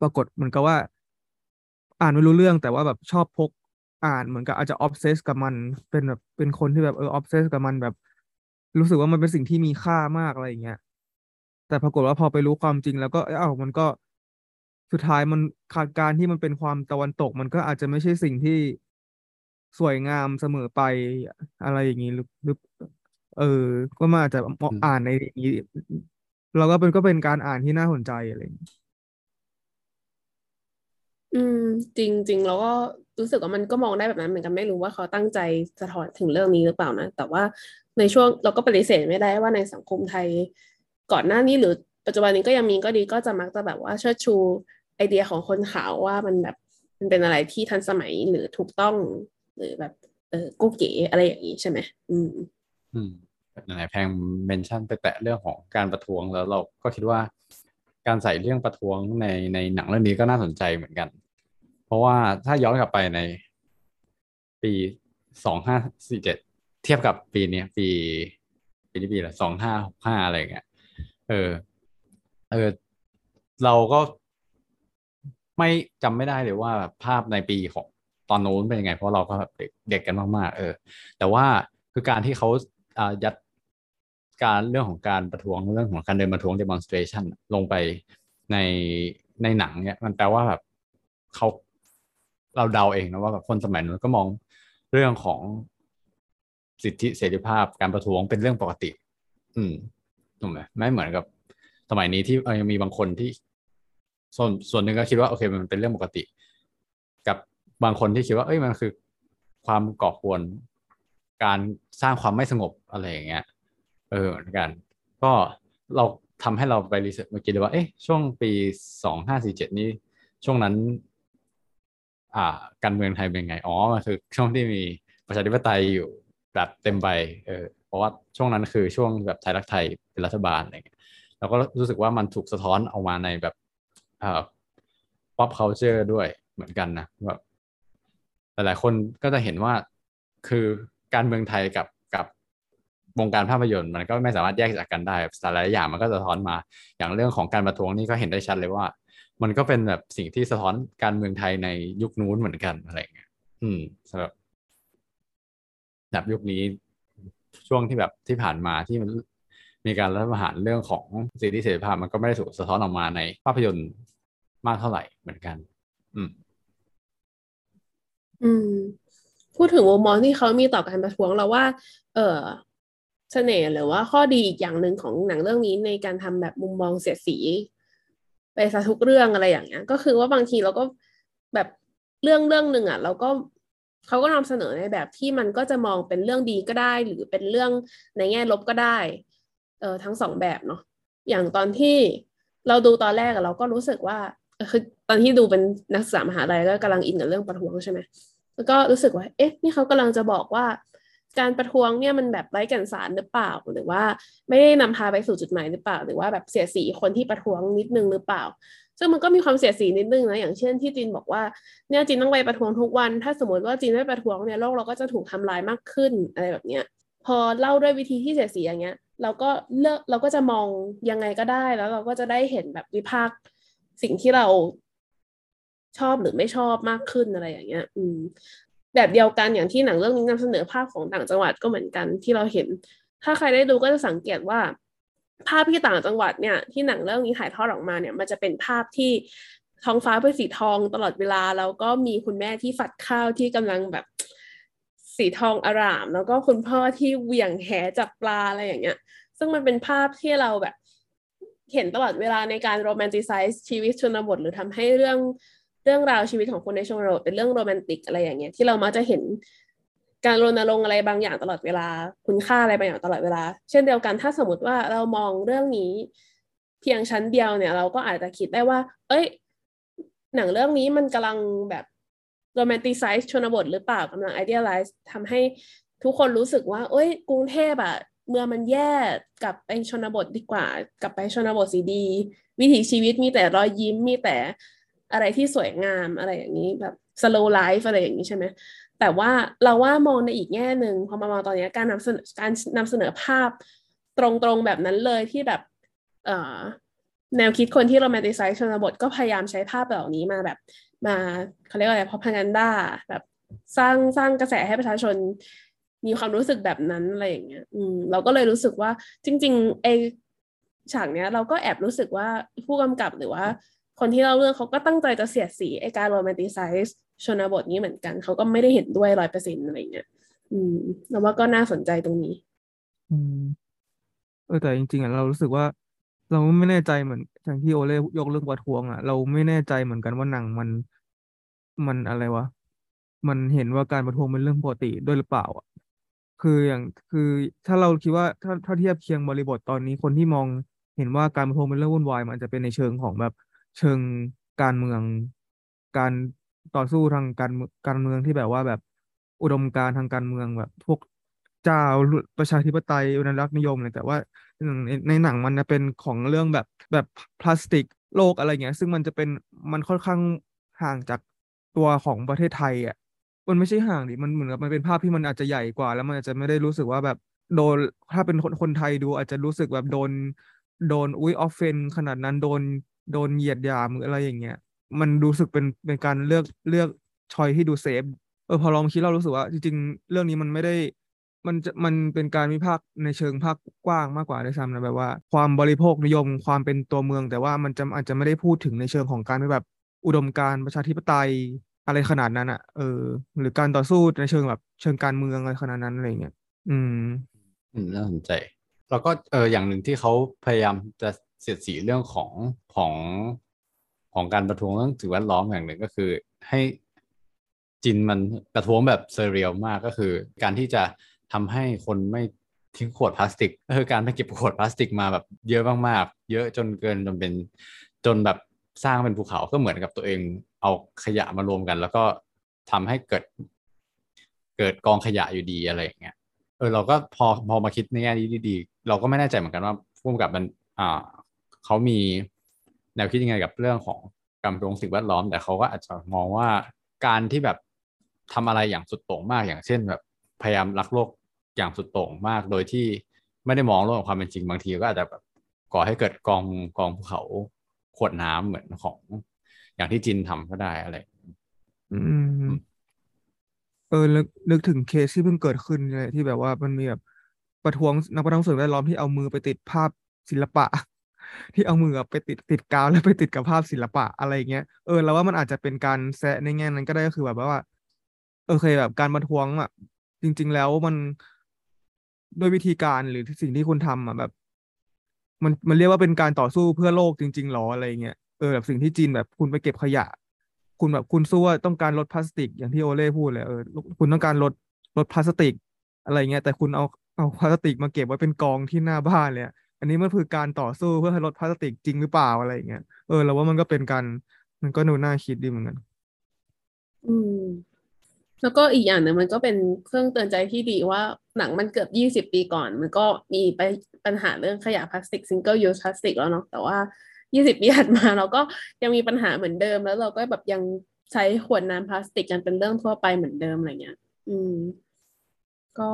ปรากฏเหมือนกับว่า อ่านไม่รู้เรื่องแต่ว่าแบบชอบพกอ่านเหมือนกับอาจจะ obsess กับมันเป็นแบบเป็นคนที่แบบเออ obsess กับมันแบบ รู้สึกว่ามันเป็นสิ่งที่มีค่ามากอะไรอย่างเงี้ย แต่ปรากฏว่าพอไปรู้ความจริงแล้วก็เอ้ามันก็สุดท้ายมันขาดการที่มันเป็นความตะวันตก มันก็อาจจะไม่ใช่สิ่งที่สวยงามเสมอไปอะไรอย่างนี้หรือหรือเออ ก็มาอาจจะอ่านในอย่างนี้เราก็เป็นก็เป็นการอ่านที่น่าสนใจอะไรอย่างนี้อืม จริงจริงเราก็รู้สึกว่ามันก็มองได้แบบนั้นเหมือนกันไม่รู้ว่าเขาตั้งใจสะท้อนถึงเรื่องนี้หรือเปล่านะ แต่ว่าในช่วงเราก็ปฏิเสธไม่ได้ว่าในสังคมไทย ก่อนหน้านี้หรือปัจจุบันนี้ก็ยังมีก็ดีก็จะมักจะแบบว่าเชิดชูไอเดียของคนขาวว่ามันแบบมันเป็นอะไรที่ทันสมัยหรือถูกต้อง หรือแบบเออกูเก๋อะไรอย่างนี้ใช่ไหมอืม อืมไหนแพงเมนชั่นไปแตะเรื่องของการประท้วงแล้วเราก็คิดว่า การใส่เรื่องประท้วงในในหนังเรื่องนี้ก็น่าสนใจเหมือนกัน เพราะว่าถ้าย้อนกลับไปใน ปีสองห้าสี่เจ็ดเทียบกับปีนี้ปีปีนี้ปีละสองห้าหกห้าอะไรเงี้ย เออ เออ เราก็ไม่จำไม่ได้เลยว่าภาพในปีของตอนโน้นเป็นยังไง เพราะเราก็แบบเด็กเด็กกันมากๆเออ แต่ว่าคือการที่เขาอ่ายัดการเรื่องของการประท้วงเรื่องของการเดินประท้วง demonstration ลงไปในในหนังเนี่ยมันแปลว่าแบบเขาเราเดาเองนะว่าแบบคนสมัยนู้นก็มองเรื่องของสิทธิเสรีภาพการประท้วงเป็นเรื่องปกติ อืม ถูกไหมไม่เหมือนกับสมัยนี้ที่ยังมีบางคนที่ ส่วนส่วนหนึ่งก็คิดว่าโอเคมันเป็นเรื่องปกติ กับบางคนที่คิดว่า เอ้ยมันคือความก่อกวนการสร้างความไม่สงบอะไรอย่างเงี้ยเออเหมือนกัน ก็เราทำให้เราไปรีเสิร์ชเมื่อกี้เลยว่าเอ๊ะช่วงปีสองห้าสี่เจ็ดนี้ช่วงนั้น อ่า การเมืองไทยเป็นไง อ๋อมันคือช่วงที่มีประชาธิปไตยอยู่แบบเต็มใบเออ ราะว่าช่วงนั้นคือช่วงแบบไทยรักไทยเป็นรัฐบาลอะไรเงี้ยเราก็รู้สึกว่ามันถูกสะท้อนออกมาในแบบอ่า pop culture ด้วยเหมือนกันนะแบบหลายๆคนก็จะเห็นว่าคือการเมืองไทยกับกับวงการภาพยนตร์มันก็ไม่สามารถแยกจากกันได้แต่หลายอย่างมันก็สะท้อนมาอย่างเรื่องของการประท้วงนี่ก็เห็นได้ชัดเลยว่า มันก็เป็นแบบสิ่งที่สะท้อนการเมืองไทยในยุคนู้นเหมือนกันอะไรเงี้ยอืมสำหรับแบบยุคนี้ ช่วงที่แบบที่ผ่านมาที่มันมีการรัฐประหารเรื่องของสิทธิเสรีภาพมันก็ไม่ได้ถูสะท้อนออกมาในภาพยนตร์มากเท่าไหร่เหมือนกัน อืม อืม พูดถึงมุมองที่เขามีต่อการประท้วงเราว่า เออเสน่ห์หรือว่าข้อดีอีกอย่างหนึ่งของหนังเรื่องนี้ในการทำแบบมุมมองเสียดสี ไปซะทุกเรื่องอะไรอย่างเงี้ย ก็คือว่าบางทีเราก็แบบเรื่องเรื่องหนึ่งอะ เราก็ เขาก็นำเสนอในแบบที่มันก็จะมองเป็นเรื่องดีก็ได้ หรือเป็นเรื่องในแง่ลบก็ได้ เออทั้งสองแบบเนาะอย่างตอนที่เราดูตอนแรกเราก็รู้สึกว่าคือตอนที่ดูเป็นนักศึกษามหาลัยก็กำลังอินกับเรื่องประท้วงใช่ไหมแล้วก็รู้สึกว่า เอ๊ะ นี่เขากำลังจะบอกว่า การประท้วงเนี่ยมันแบบไร้แก่นสารหรือเปล่า หรือว่าไม่ได้นำพาไปสู่จุดหมายหรือเปล่า หรือว่าแบบเสียสีคนที่ประท้วงนิดนึงหรือเปล่า ซึ่งมันก็มีความเสียสีนิดนึงนะอย่างเช่นที่จีนบอกว่าเนี่ยจีนต้องไปประท้วงทุกวัน ถ้าสมมติว่าจีนไม่ประท้วงเนี่ยโลกเราก็จะถูกทำลายมากขึ้นอะไรแบบเนี้ยพอเล่าด้วยวิธีที่เสียสีอย่างเงี้ย เราก็เลือกเราก็จะมองยังไงก็ได้แล้วเราก็จะได้เห็นแบบวิพากษ์สิ่งที่เราชอบหรือไม่ชอบมากขึ้นอะไรอย่างเงี้ย อืม แบบเดียวกันอย่างที่หนังเรื่องนี้นำเสนอภาพของต่างจังหวัดก็เหมือนกันที่เราเห็น ถ้าใครได้ดูก็จะสังเกตว่า ภาพที่ต่างจังหวัดเนี่ยที่หนังเรื่องนี้ถ่ายทอดออกมาเนี่ย มันจะเป็นภาพที่ท้องฟ้าเป็นสีทองตลอดเวลา แล้วก็มีคุณแม่ที่ฝัดข้าวที่กำลังแบบสีทองอาราม แล้วก็คุณพ่อที่เหวี่ยงแหจับปลาอะไรอย่างเงี้ย ซึ่งมันเป็นภาพที่เราแบบ เห็นตลอดเวลาในการ romanticize ชีวิตชนบท หรือทำให้เรื่องเรื่องราวชีวิตของคนในชนบทเป็นเรื่องโรแมนติกอะไรอย่างเงี้ยที่เรามักจะเห็น การรณรงค์อะไรบางอย่างตลอดเวลา คุณค่าอะไรบางอย่างตลอดเวลา เช่นเดียวกันถ้าสมมติว่าเรามองเรื่องนี้ เพียงชั้นเดียวเนี่ย เราก็อาจจะคิดได้ว่า เอ้ย หนังเรื่องนี้มันกำลังแบบ romanticize ชนบทหรือเปล่ากำลัง idealize ทำให้ทุกคนรู้สึกว่า เอ้ย กรุงเทพอะเมื่อมันแย่กลับไปชนบทดีกว่า กลับไปชนบทสีดี วิถีชีวิตมีแต่รอยยิ้มมีแต่อะไรที่สวยงามอะไรอย่างนี้แบบ slow life อะไรอย่างนี้ใช่ไหม แต่ว่าเราว่ามองในอีกแง่หนึ่งพอมามองตอนนี้การนำเสนอการนำเสนอภาพตรงๆแบบนั้นเลยที่แบบแนวคิดคนที่โรแมนติไซส์ชนบทก็พยายามใช้ภาพเหล่านี้มาแบบมาเขาเรียกว่าอะไรพอพันกันด้าแบบสร้างสร้างกระแสให้ประชาชนมีความรู้สึกแบบนั้นอะไรอย่างเงี้ย อืม เราก็เลยรู้สึกว่าจริงๆไอฉากเนี้ย เราก็แอบรู้สึกว่าผู้กำกับหรือว่า คนที่เล่าเรื่องเขาก็ตั้งใจจะเสียดสีไอการโรแมนติไซส์ ชนบทนี้เหมือนกัน เขาก็ไม่ได้เห็นด้วยร้อยเปอร์เซ็นต์อะไรเงี้ยอืมแล้วว่าก็น่าสนใจตรงนี้ อืมเออแต่จริงๆอะเรารู้สึกว่า เราไม่แน่ใจเหมือนอย่างที่โอเล่ยกเรื่องประท้วงอะ เราไม่แน่ใจเหมือนกันว่าหนังมันมันอะไรวะ มันเห็นว่าการประท้วงเป็นเรื่องปกติด้วยหรือเปล่าอะ คืออย่างคือถ้าเราคิดว่าถ้าถ้าเทียบเคียงบริบทตอนนี้คนที่มองเห็นว่าการประท้วงเป็นเรื่องวุ่นวายมันจะเป็นในเชิงของแบบเชิงการเมืองการ ต่อสู้ทางการการเมืองที่แบบว่าแบบอุดมการทางการเมืองแบบพวกเจ้าประชาธิปไตยอนุรักษ์นิยมเลยแต่ว่าในในหนังมันจะเป็นของเรื่องแบบแบบพลาสติกโลกอะไรเงี้ย ซึ่งมันจะเป็นมันค่อนข้างห่างจากตัวของประเทศไทยอะมันไม่ใช่ห่างดิมันเหมือนกับมันเป็นภาพที่มันอาจจะใหญ่กว่า แล้วมันอาจจะไม่ได้รู้สึกว่าแบบโดนถ้าเป็นคนคนไทยดู อาจจะรู้สึกแบบโดน โดนอุ้ยออฟเฟนขนาดนั้นโดนโดนเหยียดหยามหรืออะไรอย่างเงี้ย มันรู้สึกเป็นเป็นการเลือกเลือกชอยที่ดูเซฟเออพอลองคิดเรารู้สึกว่า จริง ๆ เรื่องนี้มันไม่ได้มันจะมันเป็นการวิพากษ์ในเชิงภาคกว้างมากกว่าด้วยซ้ำนะแบบว่า ความบริโภคนิยมความเป็นตัวเมือง แต่ว่ามันจะอาจจะไม่ได้พูดถึงในเชิงของการแบบอุดมการประชาธิปไตยอะไรขนาดนั้นอะเออ หรือการต่อสู้ในเชิงแบบเชิงการเมืองอะไรขนาดนั้นอะไรเงี้ยอืม อืมน่าสนใจ แล้วก็เอออย่างหนึ่งที่เขาพยายามจะเสียดสีเรื่องของของ ของการประท้วงเรื่องสิ่งแวดล้อมอย่างหนึ่งก็คือ ให้จินมันประท้วงแบบเซเรียลมากก็คือ การที่จะทำให้คนไม่ทิ้งขวดพลาสติกก็คือการไปเก็บขวดพลาสติกมาแบบเยอะมากๆเยอะจนเกินจนเป็นจนแบบสร้างเป็นภูเขาก็เหมือนกับตัวเอง เอาขยะมารวมกัน แล้วก็ทำให้เกิด เกิดกองขยะอยู่ดีอะไรอย่างเงี้ยเออเราก็พอพอมาคิดในแง่นี้ดีๆเราก็ไม่แน่ใจเหมือนกันว่าผู้กำกับมันอ่าเขามี แนวคิดยังไงกับเรื่องของการปรงสิ่งแวดล้อม แต่เขาก็อาจจะมองว่าการที่แบบทำอะไรอย่างสุดโต่งมากอย่างเช่นแบบพยายามรักโลกอย่างสุดโต่งมาก โดยที่ไม่ได้มองโลกของความเป็นจริงบางทีก็อาจจะแบบก่อให้เกิดกองกองภูเขาขวดน้ำเหมือนของอย่างที่จินทำก็ได้อะไร อืม เออนึกนึกถึงเคสที่เพิ่งเกิดขึ้นเลยที่แบบว่ามันมีแบบประท้วงนักประท้วงสิ่งแวดล้อมที่เอามือไปติดภาพศิลปะ ที่เอามือไปติดติดกาวแล้วไปติดกับภาพศิลปะอะไรเงี้ยเออแล้วว่ามันอาจจะเป็นการแซะในแง่นั้นก็ได้ก็คือแบบว่าโอเคแบบการประท้วงอะจริง ๆ แล้วมันด้วยวิธีการหรือสิ่งที่คุณทำอะแบบ มันมันเรียกว่าเป็นการต่อสู้เพื่อโลกจริงๆหรออะไรเงี้ยเออแบบสิ่งที่จีนแบบคุณไปเก็บขยะ คุณแบบคุณสู้ว่าต้องการลดพลาสติก อย่างที่โอเล่พูดเลยเออคุณต้องการลดลดพลาสติก อะไรเงี้ยแต่คุณเอาเอาพลาสติกมาเก็บไว้เป็นกองที่หน้าบ้านเลย อันนี้มันคือการต่อสู้เพื่อให้ลดพลาสติกจริงหรือเปล่าอะไรอย่างเงี้ยเออเราว่ามันก็เป็นการมันก็ดูน่าคิดดีเหมือนกัน อืม แล้วก็อีกอย่างหนึ่งมันก็เป็นเครื่องเตือนใจที่ดีว่าหนังมันเกือบยี่สิบปีก่อน มันก็มีไปปัญหาเรื่องขยะพลาสติก single-use พลาสติกแล้วเนาะแต่ว่ายี่สิบปีถัดมาเราก็ยังมีปัญหาเหมือนเดิม แล้วเราก็แบบยังใช้ขวดน้ำพลาสติกกันเป็นเรื่องทั่วไปเหมือนเดิมอะไรเงี้ย อืม ก็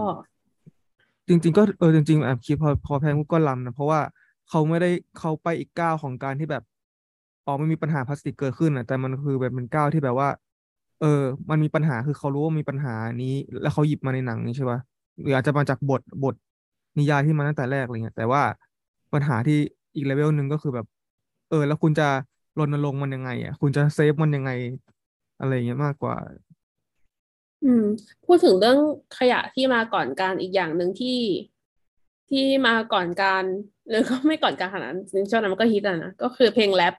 จริง ๆ ก็เออจริงๆแอบคิดพอพอแพงก็ล้ำนะเพราะว่าเขาไม่ได้เขาไปอีกก้าวของการที่แบบอ๋อไม่มีปัญหาพลาสติกเกิดขึ้นนะแต่มันคือแบบเป็นก้าวที่แบบว่า เออ มันมีปัญหาคือเขารู้ว่ามีปัญหานี้ แล้วเขาหยิบมาในหนังนี้ใช่ปะหรืออาจจะมาจากบทบทนิยายที่มาตั้งแต่แรกอะไรเงี้ยแต่ว่าปัญหาที่อีกเลเวลหนึ่งก็คือแบบ เออ แล้วคุณจะรณรงค์มันยังไง อะ คุณจะเซฟมันยังไง อะไรเงี้ยมากกว่า อืม พูดถึงเรื่องขยะที่มาก่อนการอีกอย่างหนึ่งที่ที่มาก่อนการหรือก็ไม่ก่อนการขนาดนั้นช่วงนั้นมันก็ฮิตอะนะก็คือเพลงแรป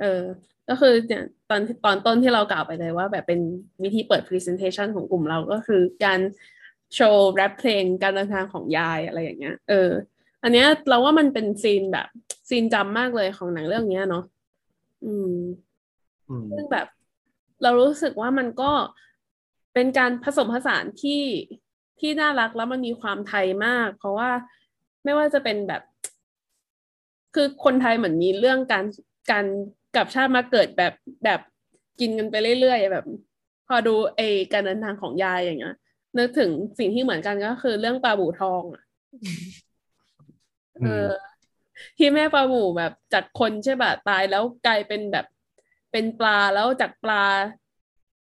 เออ ก็คือเนี่ยตอนตอนต้นที่เรากล่าวไปเลยว่า แบบเป็นวิธีเปิด presentation ของกลุ่มเราก็คือการโชว์แรปเพลงการเดินทางของยายอะไรอย่างเงี้ย เออ อันเนี้ยเราว่ามันเป็นซีนแบบซีนจำมากเลยของหนังเรื่องเนี้ยเนาะอืมอืมซึ่งแบบ เรารู้สึกว่ามันก็ เป็นการผสมผสานที่ที่น่ารักแล้วมันมีความไทยมาก เพราะว่าไม่ว่าจะเป็นแบบ คือคนไทยเหมือนมีเรื่องการการกลับชาติมาเกิดแบบแบบกินกันไปเรื่อยๆแบบ พอดูไอการเดินทางของยายอย่างเงี้ยนึกถึงสิ่งที่เหมือนกันก็คือเรื่องปลาบู่ทองอะเออที่แม่ปลาบู่แบบจากคนใช่ป่ะตายแล้วกลายเป็นแบบเป็นปลาแล้วจากปลา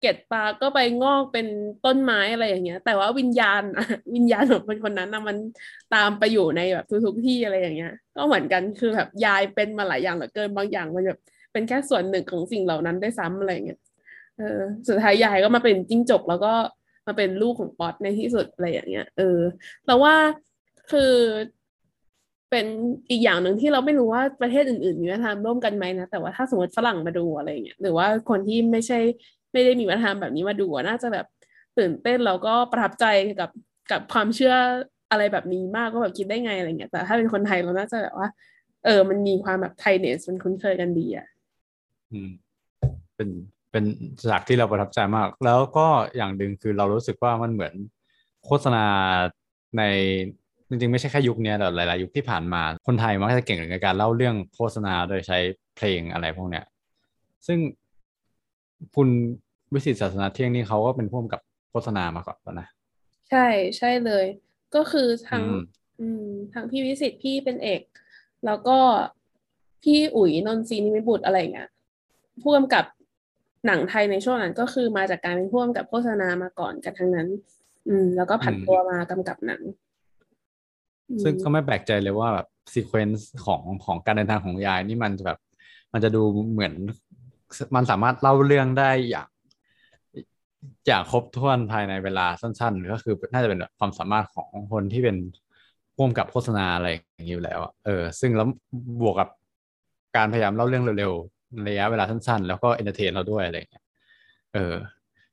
เกล็ดปลาก็ไปงอกเป็นต้นไม้อะไรอย่างเงี้ย แต่ว่าวิญญาณอะวิญญาณของคนคนนั้นนะมันตามไปอยู่ในแบบทุกๆที่อะไรอย่างเงี้ย ก็เหมือนกันคือแบบยายเป็นมาหลายอย่างเหลือเกินบางอย่างมันแบบเป็นแค่ส่วนหนึ่งของสิ่งเหล่านั้นได้ซ้ำอะไรอย่างเงี้ยเออสุดท้ายยายก็มาเป็นจิ้งจกแล้วก็มาเป็นลูกของป๊อตในที่สุดอะไรอย่างเงี้ย เออแต่ว่าคือเป็นอีกอย่างหนึ่งที่เราไม่รู้ว่าประเทศอื่นๆมีวัฒนธรรมร่วมกันไหมนะแต่ว่าถ้าสมมติฝรั่งมาดูอะไรเงี้ยหรือว่าคนที่ไม่ใช่ ไม่ได้มีวัฒนธรรมแบบนี้มาดูอะน่าจะแบบตื่นเต้นแล้วก็ประทับใจกับกับความเชื่ออะไรแบบนี้มากก็แบบคิดได้ไงอะไรเงี้ยแต่ถ้าเป็นคนไทยเราน่าจะแบบว่า เออ มันมีความแบบไทยเนสมันคุ้นเคยกันดีอะอืม เป็นเป็นฉากที่เราประทับใจมาก แล้วก็อย่างหนึ่งคือเรารู้สึกว่ามันเหมือนโฆษณาในจริงๆไม่ใช่แค่ยุคนี้แต่หลายๆยุคที่ผ่านมาคนไทยมักจะเก่งในการเล่าเรื่องโฆษณาโดยใช้เพลงอะไรพวกเนี้ย ซึ่งคุณ วิสิตศาสนาเที่ยงนี่เขาก็เป็นพ่วงกับโฆษณามาก่อนแล้วนะ ใช่ใช่เลย ก็คือทั้งอืมอืมทั้งพี่วิสิตพี่เป็นเอก แล้วก็พี่อุ๋ยนนทรีนิมิตบุตรอะไรอย่างเงี้ยผู้กำกับหนังไทยในช่วงนั้นก็คือมาจากการเป็นผู้กำกับโฆษณามาก่อนกันทั้งนั้น อืม แล้วก็ผันอืมตัวมากำกับหนังอืมซึ่งก็ไม่แปลกใจเลยว่าแบบ sequence ของของการเดินทางของยายนี่มันจะแบบ มันจะดูเหมือน มันสามารถเล่าเรื่องได้อย่าง อย่างครบถ้วนภายในเวลาสั้น ๆ ก็คือน่าจะเป็นความสามารถของคนที่เป็นร่วมกับโฆษณาอะไรอย่างนี้อยู่แล้วเออ ซึ่งแล้วบวกกับการพยายามเล่าเรื่องเร็วๆ ระยะเวลาสั้นๆ แล้วก็ entertain เราด้วยอะไรอย่างเงี้ย เออ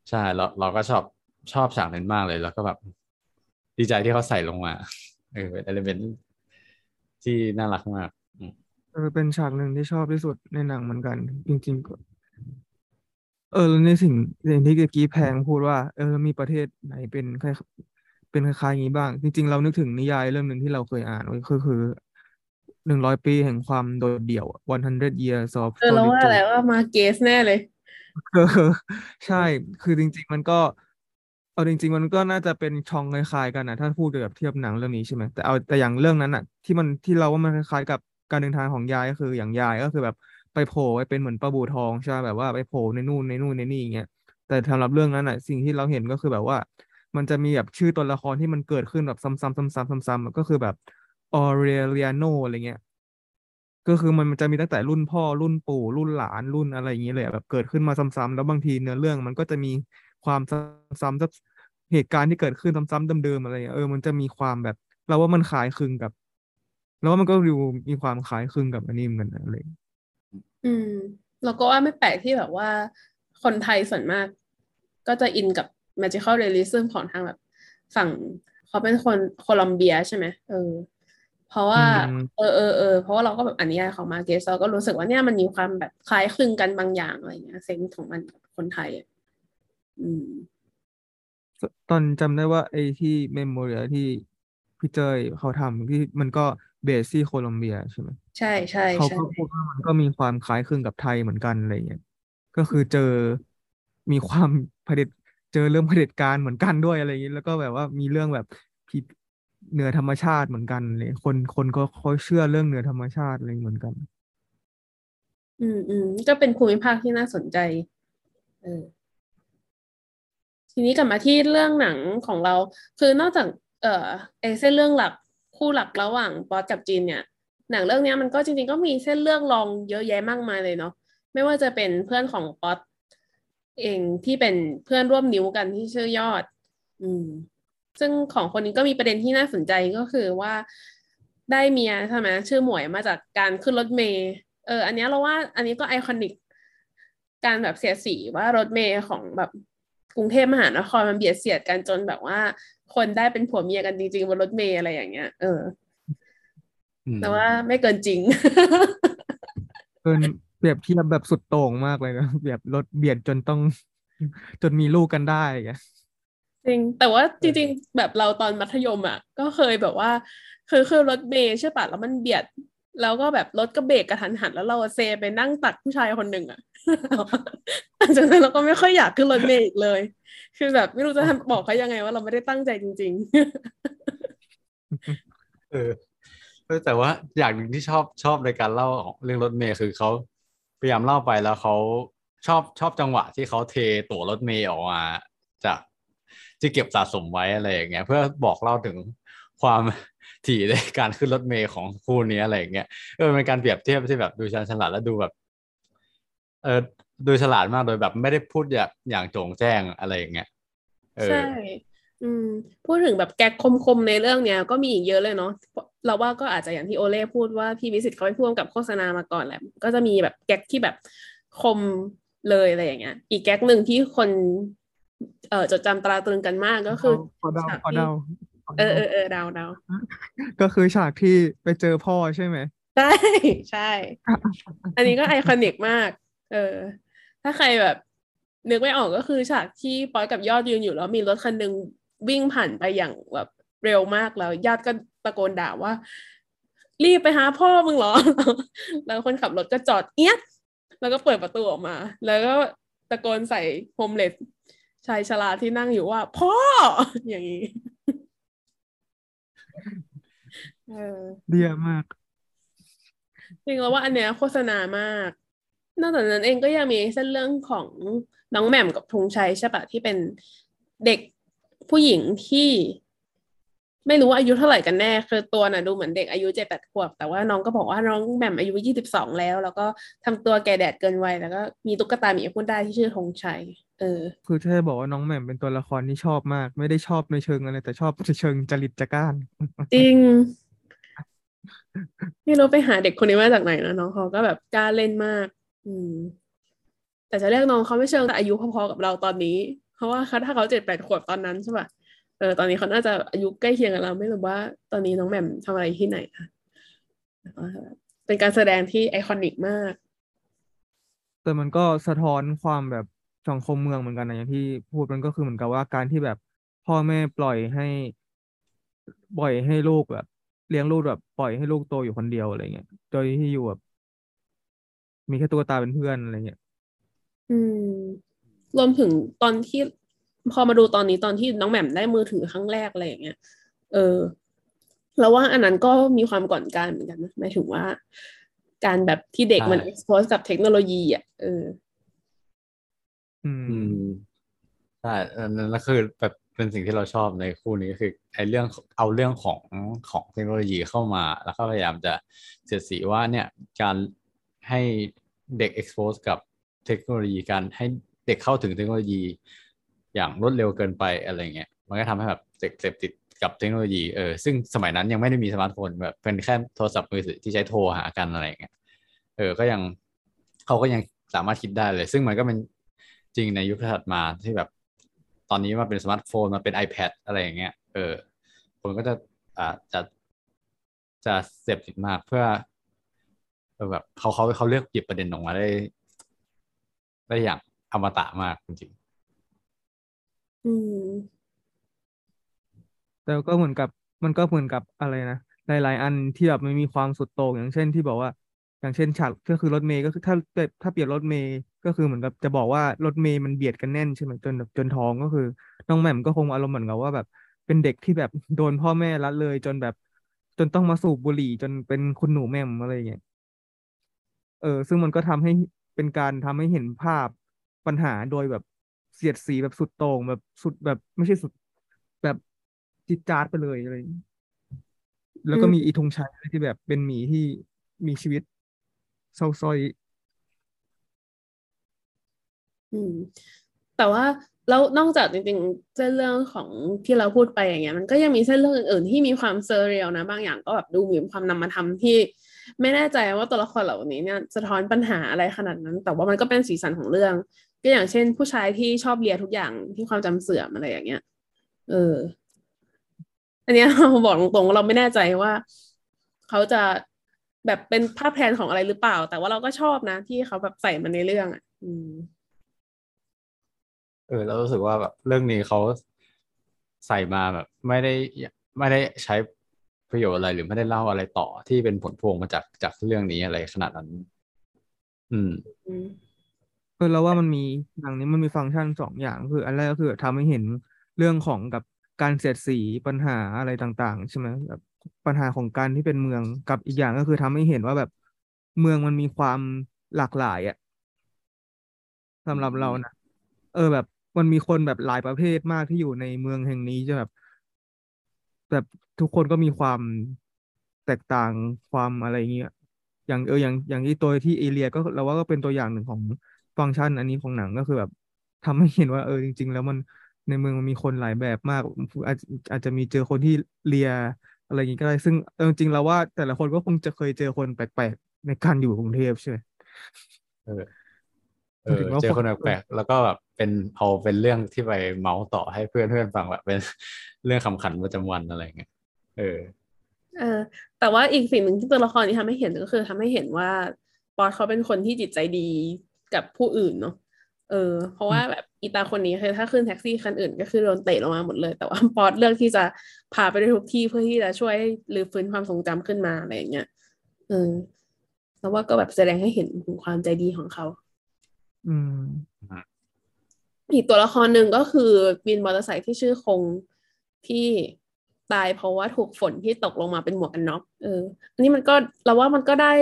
ใช่ เราเราก็ชอบชอบฉากนั้นมากเลย แล้วก็แบบ ดีใจที่เขาใส่ลงมา เออเป็น element ที่น่ารักมาก เออ เป็นฉากหนึ่งที่ชอบที่สุดในหนังเหมือนกัน จริงๆก็ เออแล้วในสิ่งสิ่งที่เมื่อกี้แพงพูดว่า เออมีประเทศไหนเป็นคล้ายเป็นคล้ายๆอย่างนี้บ้าง จริง ๆ เรานึกถึงนิยายเรื่องหนึ่งที่เราเคยอ่านไว้ก็คือหนึ่งร้อยปีแห่งความโดดเดี่ยวอะ100 years of เออเราว่า solitude อะไรว่ามาเกสแน่เลยเออใช่ คือจริง ๆ มันก็ เอาจริง ๆ มันก็น่าจะเป็นช่องคล้ายๆกันนะถ้าพูดแบบเทียบหนังเรื่องนี้ใช่ไหมแต่เอาแต่อย่างเรื่องนั้นอะ ที่มันที่เราว่ามันคล้ายๆกับการเดินทางของยายก็คืออย่างยายก็คือแบบ ไปโผล่ไปเป็นเหมือนปลาบูทองใช่ไหมแบบว่าไปโผล่ในนู่นในนู่นในนี่อย่างเงี้ยแต่สำหรับเรื่องนั้นอะสิ่งที่เราเห็นก็คือแบบว่า มันจะมีแบบชื่อตัวละครที่มันเกิดขึ้นแบบซ้ำๆซ้ำๆซ้ำๆก็คือแบบออเรเลียโนอะไรเงี้ยก็คือมันจะมีตั้งแต่รุ่นพ่อรุ่นปู่ รุ่นหลานรุ่นอะไรอย่างเงี้ยเลยแบบเกิดขึ้นมาซ้ำๆแล้วบางทีเนื้อเรื่องมันก็จะมีความซ้ำๆเหตุการณ์ที่เกิดขึ้นซ้ำๆเดิมๆอะไรเงี้ยเออมันจะมีความแบบ เราว่ามันคล้ายคลึงกับ แล้วว่ามันก็ดูมีความคล้ายคลึงกับอันนี้เหมือนกันอะไร อย่างเงี้ยอืมแล้วก็ว่าไม่แปลกที่แบบว่า คนไทยส่วนมาก ก็จะอินกับ magical realism ของทางแบบฝั่งเขาเป็นคนโคลอมเบียใช่ไหมเออ เพราะว่าอืมเออเออเออเพราะว่าเราก็แบบอ่านนิยายของมาเกสเราก็รู้สึกว่าเนี่ยมันมีความแบบคล้ายคลึงกันบางอย่างอะไรเงี้ยเซนส์ของมันกับคนไทยอะอืม ตอนจำได้ว่าไอ้ที่เมมโมเรียที่พี่เจยเขาทำที่มันก็ เบสที่โคลอมเบียใช่ไหมใช่ใช่เขาใช่ก็พูดว่ามันก็มีความคล้ายคลึงกับไทยเหมือนกันอะไรเงี้ยก็คือเจอมีความเผด็จเจอเรื่องเผด็จการเหมือนกันด้วยอะไรอย่างนี้แล้วก็แบบว่ามีเรื่องแบบผิดเหนือธรรมชาติเหมือนกันเลยคนคนก็เขาเชื่อเรื่องเหนือธรรมชาติอะไรเหมือนกัน อืมอืมก็เป็นภูมิภาคที่น่าสนใจ เออทีนี้กลับมาที่เรื่องหนังของเรา คือนอกจาก เอ่อไอเส้นเรื่องหลัก คู่หลักระหว่างป๊อตกับจีนเนี่ย หนังเรื่องนี้มันก็จริง ๆ ก็มีเส้นเรื่องรองเยอะแยะมากมายเลยเนาะไม่ว่าจะเป็นเพื่อนของป๊อตเองที่เป็นเพื่อนร่วมนิ้วกันที่ชื่อยอด อืม ซึ่งของคนนี้ก็มีประเด็นที่น่าสนใจก็คือว่าได้เมียใช่ไหมชื่อหมวยมาจากการขึ้นรถเมล์เออ อันนี้เราว่า อันนี้ก็ไอคอนิกการแบบเสียสีว่ารถเมล์ของแบบกรุงเทพมหานครมันเบียดเสียดกันจนแบบว่า คนได้เป็นผัวเมียกันจริงๆบนรถเมล์อะไรอย่างเงี้ย เอออืมแต่ว่าไม่เกินจริง เกินเปรียบเทียบแบบสุดโต่งมากเลยนะแบบรถเบียดจนต้อง จนมีลูกกันได้อย่างเงี้ยจริง แต่ว่าจริง ๆ แบบเราตอนมัธยมอะ ก็เคยแบบว่าคือคือรถเมล์ใช่ปะแล้วมันเบียด แล้วก็แบบรถก็เบรกกระทันหันแล้วเราเซไปนั่งตักผู้ชายคนหนึ่งอะหลังจากนั้นเราก็ไม่ค่อยอยากขึ้นรถเมล์อีกเลย คือแบบไม่รู้จะบอกเขายังไงว่าเราไม่ได้ตั้งใจจริงเออเออแต่ว่าอย่างหนึ่งที่ชอบชอบในการเล่าของเรื่องรถเมล์คือเขาพยายามเล่าไปแล้วเขาชอบชอบจังหวะที่เขาเทตั๋วรถเมล์ออกมาจากที่เก็บสะสมไว้อะไรอย่างเงี้ยเพื่อบอกเล่าถึงความ ถี่ในการขึ้นรถเมล์ของคู่นี้อะไรอย่างเงี้ยเออเป็นการเปรียบเทียบที่แบบดูชาญฉลาดแล้วดูแบบ เออดูฉลาดมากโดยแบบไม่ได้พูดอย่างอย่างโจงแจ้งอะไรอย่างเงี้ยใช่อืมพูดถึงแบบแก๊กคมๆในเรื่องเนี้ยก็มีอีกเยอะเลยเนาะเราว่าก็อาจจะอย่างที่โอเล่พูดว่าพี่วิสิตเขาไปพ่วงกับโฆษณามาก่อนแหละก็จะมีแบบแก๊กที่แบบคมเลยอะไรอย่างเงี้ย อีกแก๊กหนึ่งที่คน เอ่อจดจำตราตรึงกันมากก็คือขอเดาขอเดา เอเดาอเออเออเดาเดาก็คือฉากที่ไปเจอพ่อใช่ไหมใช่ใช่ อันนี้ก็ไอคอนิกมาก เออ ถ้าใครแบบนึกไม่ออกก็คือฉากที่ปอยกับยอดยืนอยู่แล้วมีรถคันหนึ่งวิ่งผ่านไปอย่างแบบเร็วมากแล้วยอดก็ตะโกนด่าว่า รีบไปหาพ่อมึงเหรอ แล้วคนขับรถก็จอดเอี๊ยดแล้วก็เปิดประตูออกมา แล้วก็ตะโกนใส่โฮมเลสชายชราที่นั่งอยู่ว่า พ่ออย่างนี้ เออเดียมากจริงแล้วว่าอันเนี้ยโฆษณามาก นอกจากนั้นเองก็ยังมีเส้นเรื่องของน้องแหม่มกับธงชัยใช่ปะที่เป็นเด็กผู้หญิงที่ไม่รู้ว่าอายุเท่าไหร่กันแน่ คือตัวน่ะดูเหมือนเด็กอายุเจ็ดแปดขวบ แต่ว่าน้องก็บอกว่าน้องแหม่มอายุยี่สิบสองแล้ว แล้วก็ทำตัวแก่แดดเกินวัยแล้วก็มีตุ๊กตาหมีพูดได้ที่ชื่อธงชัย เออ คือถ้าจะบอกว่าน้องแหม่มเป็นตัวละครที่ชอบมาก ไม่ได้ชอบในเชิงอะไรแต่ชอบในเชิงจริตจักร้านจริง ไม่รู้ไปหาเด็กคนนี้มาจากไหนนะน้องเขาก็แบบกล้าเล่นมาก อืม แต่จะเรียกน้องเขาไม่เชิงแต่อายุพอๆกับเราตอนนี้ เพราะว่าเขาถ้าเขาเจ็ดแปดขวบตอนนั้นใช่ป่ะเออตอนนี้เขาน่าจะอายุใกล้เคียงกับเราไม่รู้ว่า ตอนนี้น้องแหม่มทำอะไรที่ไหนนะเป็นการแสดงที่ไอคอนิกมาก แต่มันก็สะท้อนความแบบสังคมเมืองเหมือนกันนะอย่างที่พูดมันก็คือเหมือนกับว่าการที่แบบพ่อแม่ปล่อยให้ปล่อยให้ลูกแบบ เลี้ยงลูกแบบปล่อยให้ลูกโตอยู่คนเดียวอะไรเงี้ยโดยที่อยู่แบบมีแค่ตุ๊กตาเป็นเพื่อนอะไรเงี้ยอืม รวมถึงตอนที่พอมาดูตอนนี้ตอนที่น้องแหม่มได้มือถือครั้งแรกอะไรอย่างเงี้ย เออแล้วว่าอันนั้นก็มีความก่อนการเหมือนกันนะหมายถึงว่า การแบบที่เด็กมันใช่ expose กับเทคโนโลยีอะเออ อืมอืมใช่อันนั้นก็คือแบบ เป็นสิ่งที่เราชอบในคู่นี้ก็คือไอ้เรื่องเอาเรื่องของของเทคโนโลยีเข้ามา แล้วก็พยายามจะเสียดสีว่าเนี่ยการให้เด็ก expose กับเทคโนโลยีการให้เด็กเข้าถึงเทคโนโลยี อย่างรวดเร็วเกินไปอะไรเงี้ยมันก็ทำให้แบบเด็กเสพติดกับเทคโนโลยีเออซึ่งสมัยนั้นยังไม่ได้มีสมาร์ทโฟนแบบเป็นแค่โทรศัพท์มือถือที่ใช้โทรหากันอะไรเงี้ยเออก็ยังเขาก็ยังสามารถคิดได้เลย ซึ่งมันก็เป็นจริงในยุคถัดมาที่แบบ ตอนนี้มาเป็นสมาร์ทโฟนมาเป็น iPad อะไรอย่างเงี้ยเออคนก็จะอ่าจะจะเสพติดมากเพื่อเออแบบเขาเขาเขาเลือกหยิบประเด็นออกมาได้ ได้อย่างอมตะมากจริงอืมแต่ก็เหมือนกับมันก็เหมือนกับอะไรนะหลายๆอันที่แบบมันมีความสุดโต่งอย่างเช่นที่บอกว่า อย่างเช่นฉากก็คือรถเมย์ก็คือถ้าเปรียบถ้าเปรียบรถเมย์ก็คือเหมือนกับจะบอกว่ารถเมย์มันเบียดกันแน่นใช่ไหมจนแบบจนท้องก็คือ น้องแหม่มก็คงอารมณ์เหมือนกับว่าแบบ เป็นเด็กที่แบบโดนพ่อแม่ละเลย จนแบบจนต้องมาสูบบุหรี่จนเป็นคุณหนูแหม่มอะไรอย่างเงี้ยเออ ซึ่งมันก็ทำให้เป็นการทำให้เห็นภาพปัญหาโดยแบบเสียดสีแบบสุดโต่งแบบสุดแบบไม่ใช่สุดแบบจิดจาดไปเลยอะไรอย่างเงี้ยแล้วก็อืมมีอีธงชัยที่แบบเป็นหมีที่มีชีวิต เศร้าส้อยอืม แต่ว่าแล้วนอกจากจริงๆเส้นเรื่องของที่เราพูดไปอย่างเงี้ย มันก็ยังมีเส้นเรื่องอื่นๆที่มีความเซอร์เรียลนะ บางอย่างก็แบบดูมีความนำมาทำที่ ไม่แน่ใจว่าตัวละครเหล่านี้เนี่ยสะท้อนปัญหาอะไรขนาดนั้น แต่ว่ามันก็เป็นสีสันของเรื่อง ก็อย่างเช่น ผู้ชายที่ชอบเลียทุกอย่างที่ความจำเสื่อมอะไรอย่างเงี้ย เออ อันเนี้ยเราบอกตรงๆเราไม่แน่ใจว่า เขาจะ แบบเป็นภาพแทนของอะไรหรือเปล่า แต่ว่าเราก็ชอบนะ ที่เขาแบบใส่มันในเรื่องอะอืมๆเออแล้วรู้สึกว่าแบบเรื่องนี้เขาใส่มาแบบ ไม่ได้ไม่ได้ใช้ประโยชน์อะไรหรือไม่ได้เล่าอะไรต่อที่เป็นผลพวงมาจากจากเรื่องนี้อะไรขนาดนั้น อืมอืมเออแล้วว่ามันมีหนังนี้มันมีฟังก์ชันสองอย่างคือ อันแรกก็คือทำให้เห็นเรื่องของกับการเสียดสีปัญหาอะไรต่าง ๆ ใช่ไหมแบบ ปัญหาของการที่เป็นเมืองกับอีกอย่างก็คือทำให้เห็นว่าแบบเมืองมันมีความหลากหลายอะสำหรับเรานะเออแบบมันมีคนแบบหลายประเภทมากที่อยู่ในเมืองแห่งนี้จะแบบ แบบทุกคนก็มีความแตกต่างความอะไรเงี้ยอย่างเอออย่างอย่างที่ตัวที่เอเลียก็เราว่าก็เป็นตัวอย่างหนึ่งของฟังก์ชัน อันนี้ของหนังก็คือแบบทำให้เห็นว่าเออจริง ๆ แล้วมันในเมืองมันมีคนหลายแบบมาก อาจอาจจะมีเจอคนที่เลีย อะไรอย่างงี้ก็ได้ ซึ่งเออจริงๆเราว่าแต่ละคนก็คงจะเคยเจอคนแปลกๆในการอยู่กรุงเทพใช่ไหมเออเออเจอคนแปลกๆแล้วก็แบบเป็นเอาเป็นเรื่องที่ไปเมาส์ต่อให้เพื่อนเพื่อนฟังแบบเป็นเรื่องคำขันประจำวันอะไรเงี้ยเออ เออ แต่ว่าอีกสิ่งหนึ่งที่ตัวละครนี้ทำให้เห็นก็คือทำให้เห็นว่า ปอสเขาเป็นคนที่จิตใจดีกับผู้อื่นเนาะ เออ เพราะว่าแบบอีตาคนนี้คือถ้าขึ้นแท็กซี่คันอื่น ก็คือโดนเตะลงมาหมดเลย แต่ว่าปอสเลือกที่จะพาไปทุกที่เพื่อที่จะช่วยรื้อฟื้นความทรงจำขึ้นมาอะไรอย่างเงี้ยเออแล้วว่าก็แบบแสดงให้เห็นถึงความใจดีของเขา อืมอีกตัวละครหนึ่งก็คือวินมอเตอร์ไซค์ที่ชื่อคงที่ตายเพราะว่าถูกฝนที่ตกลงมาเป็นหมวกกันน็อกเออ อันนี้มันก็เราว่ามันก็ได้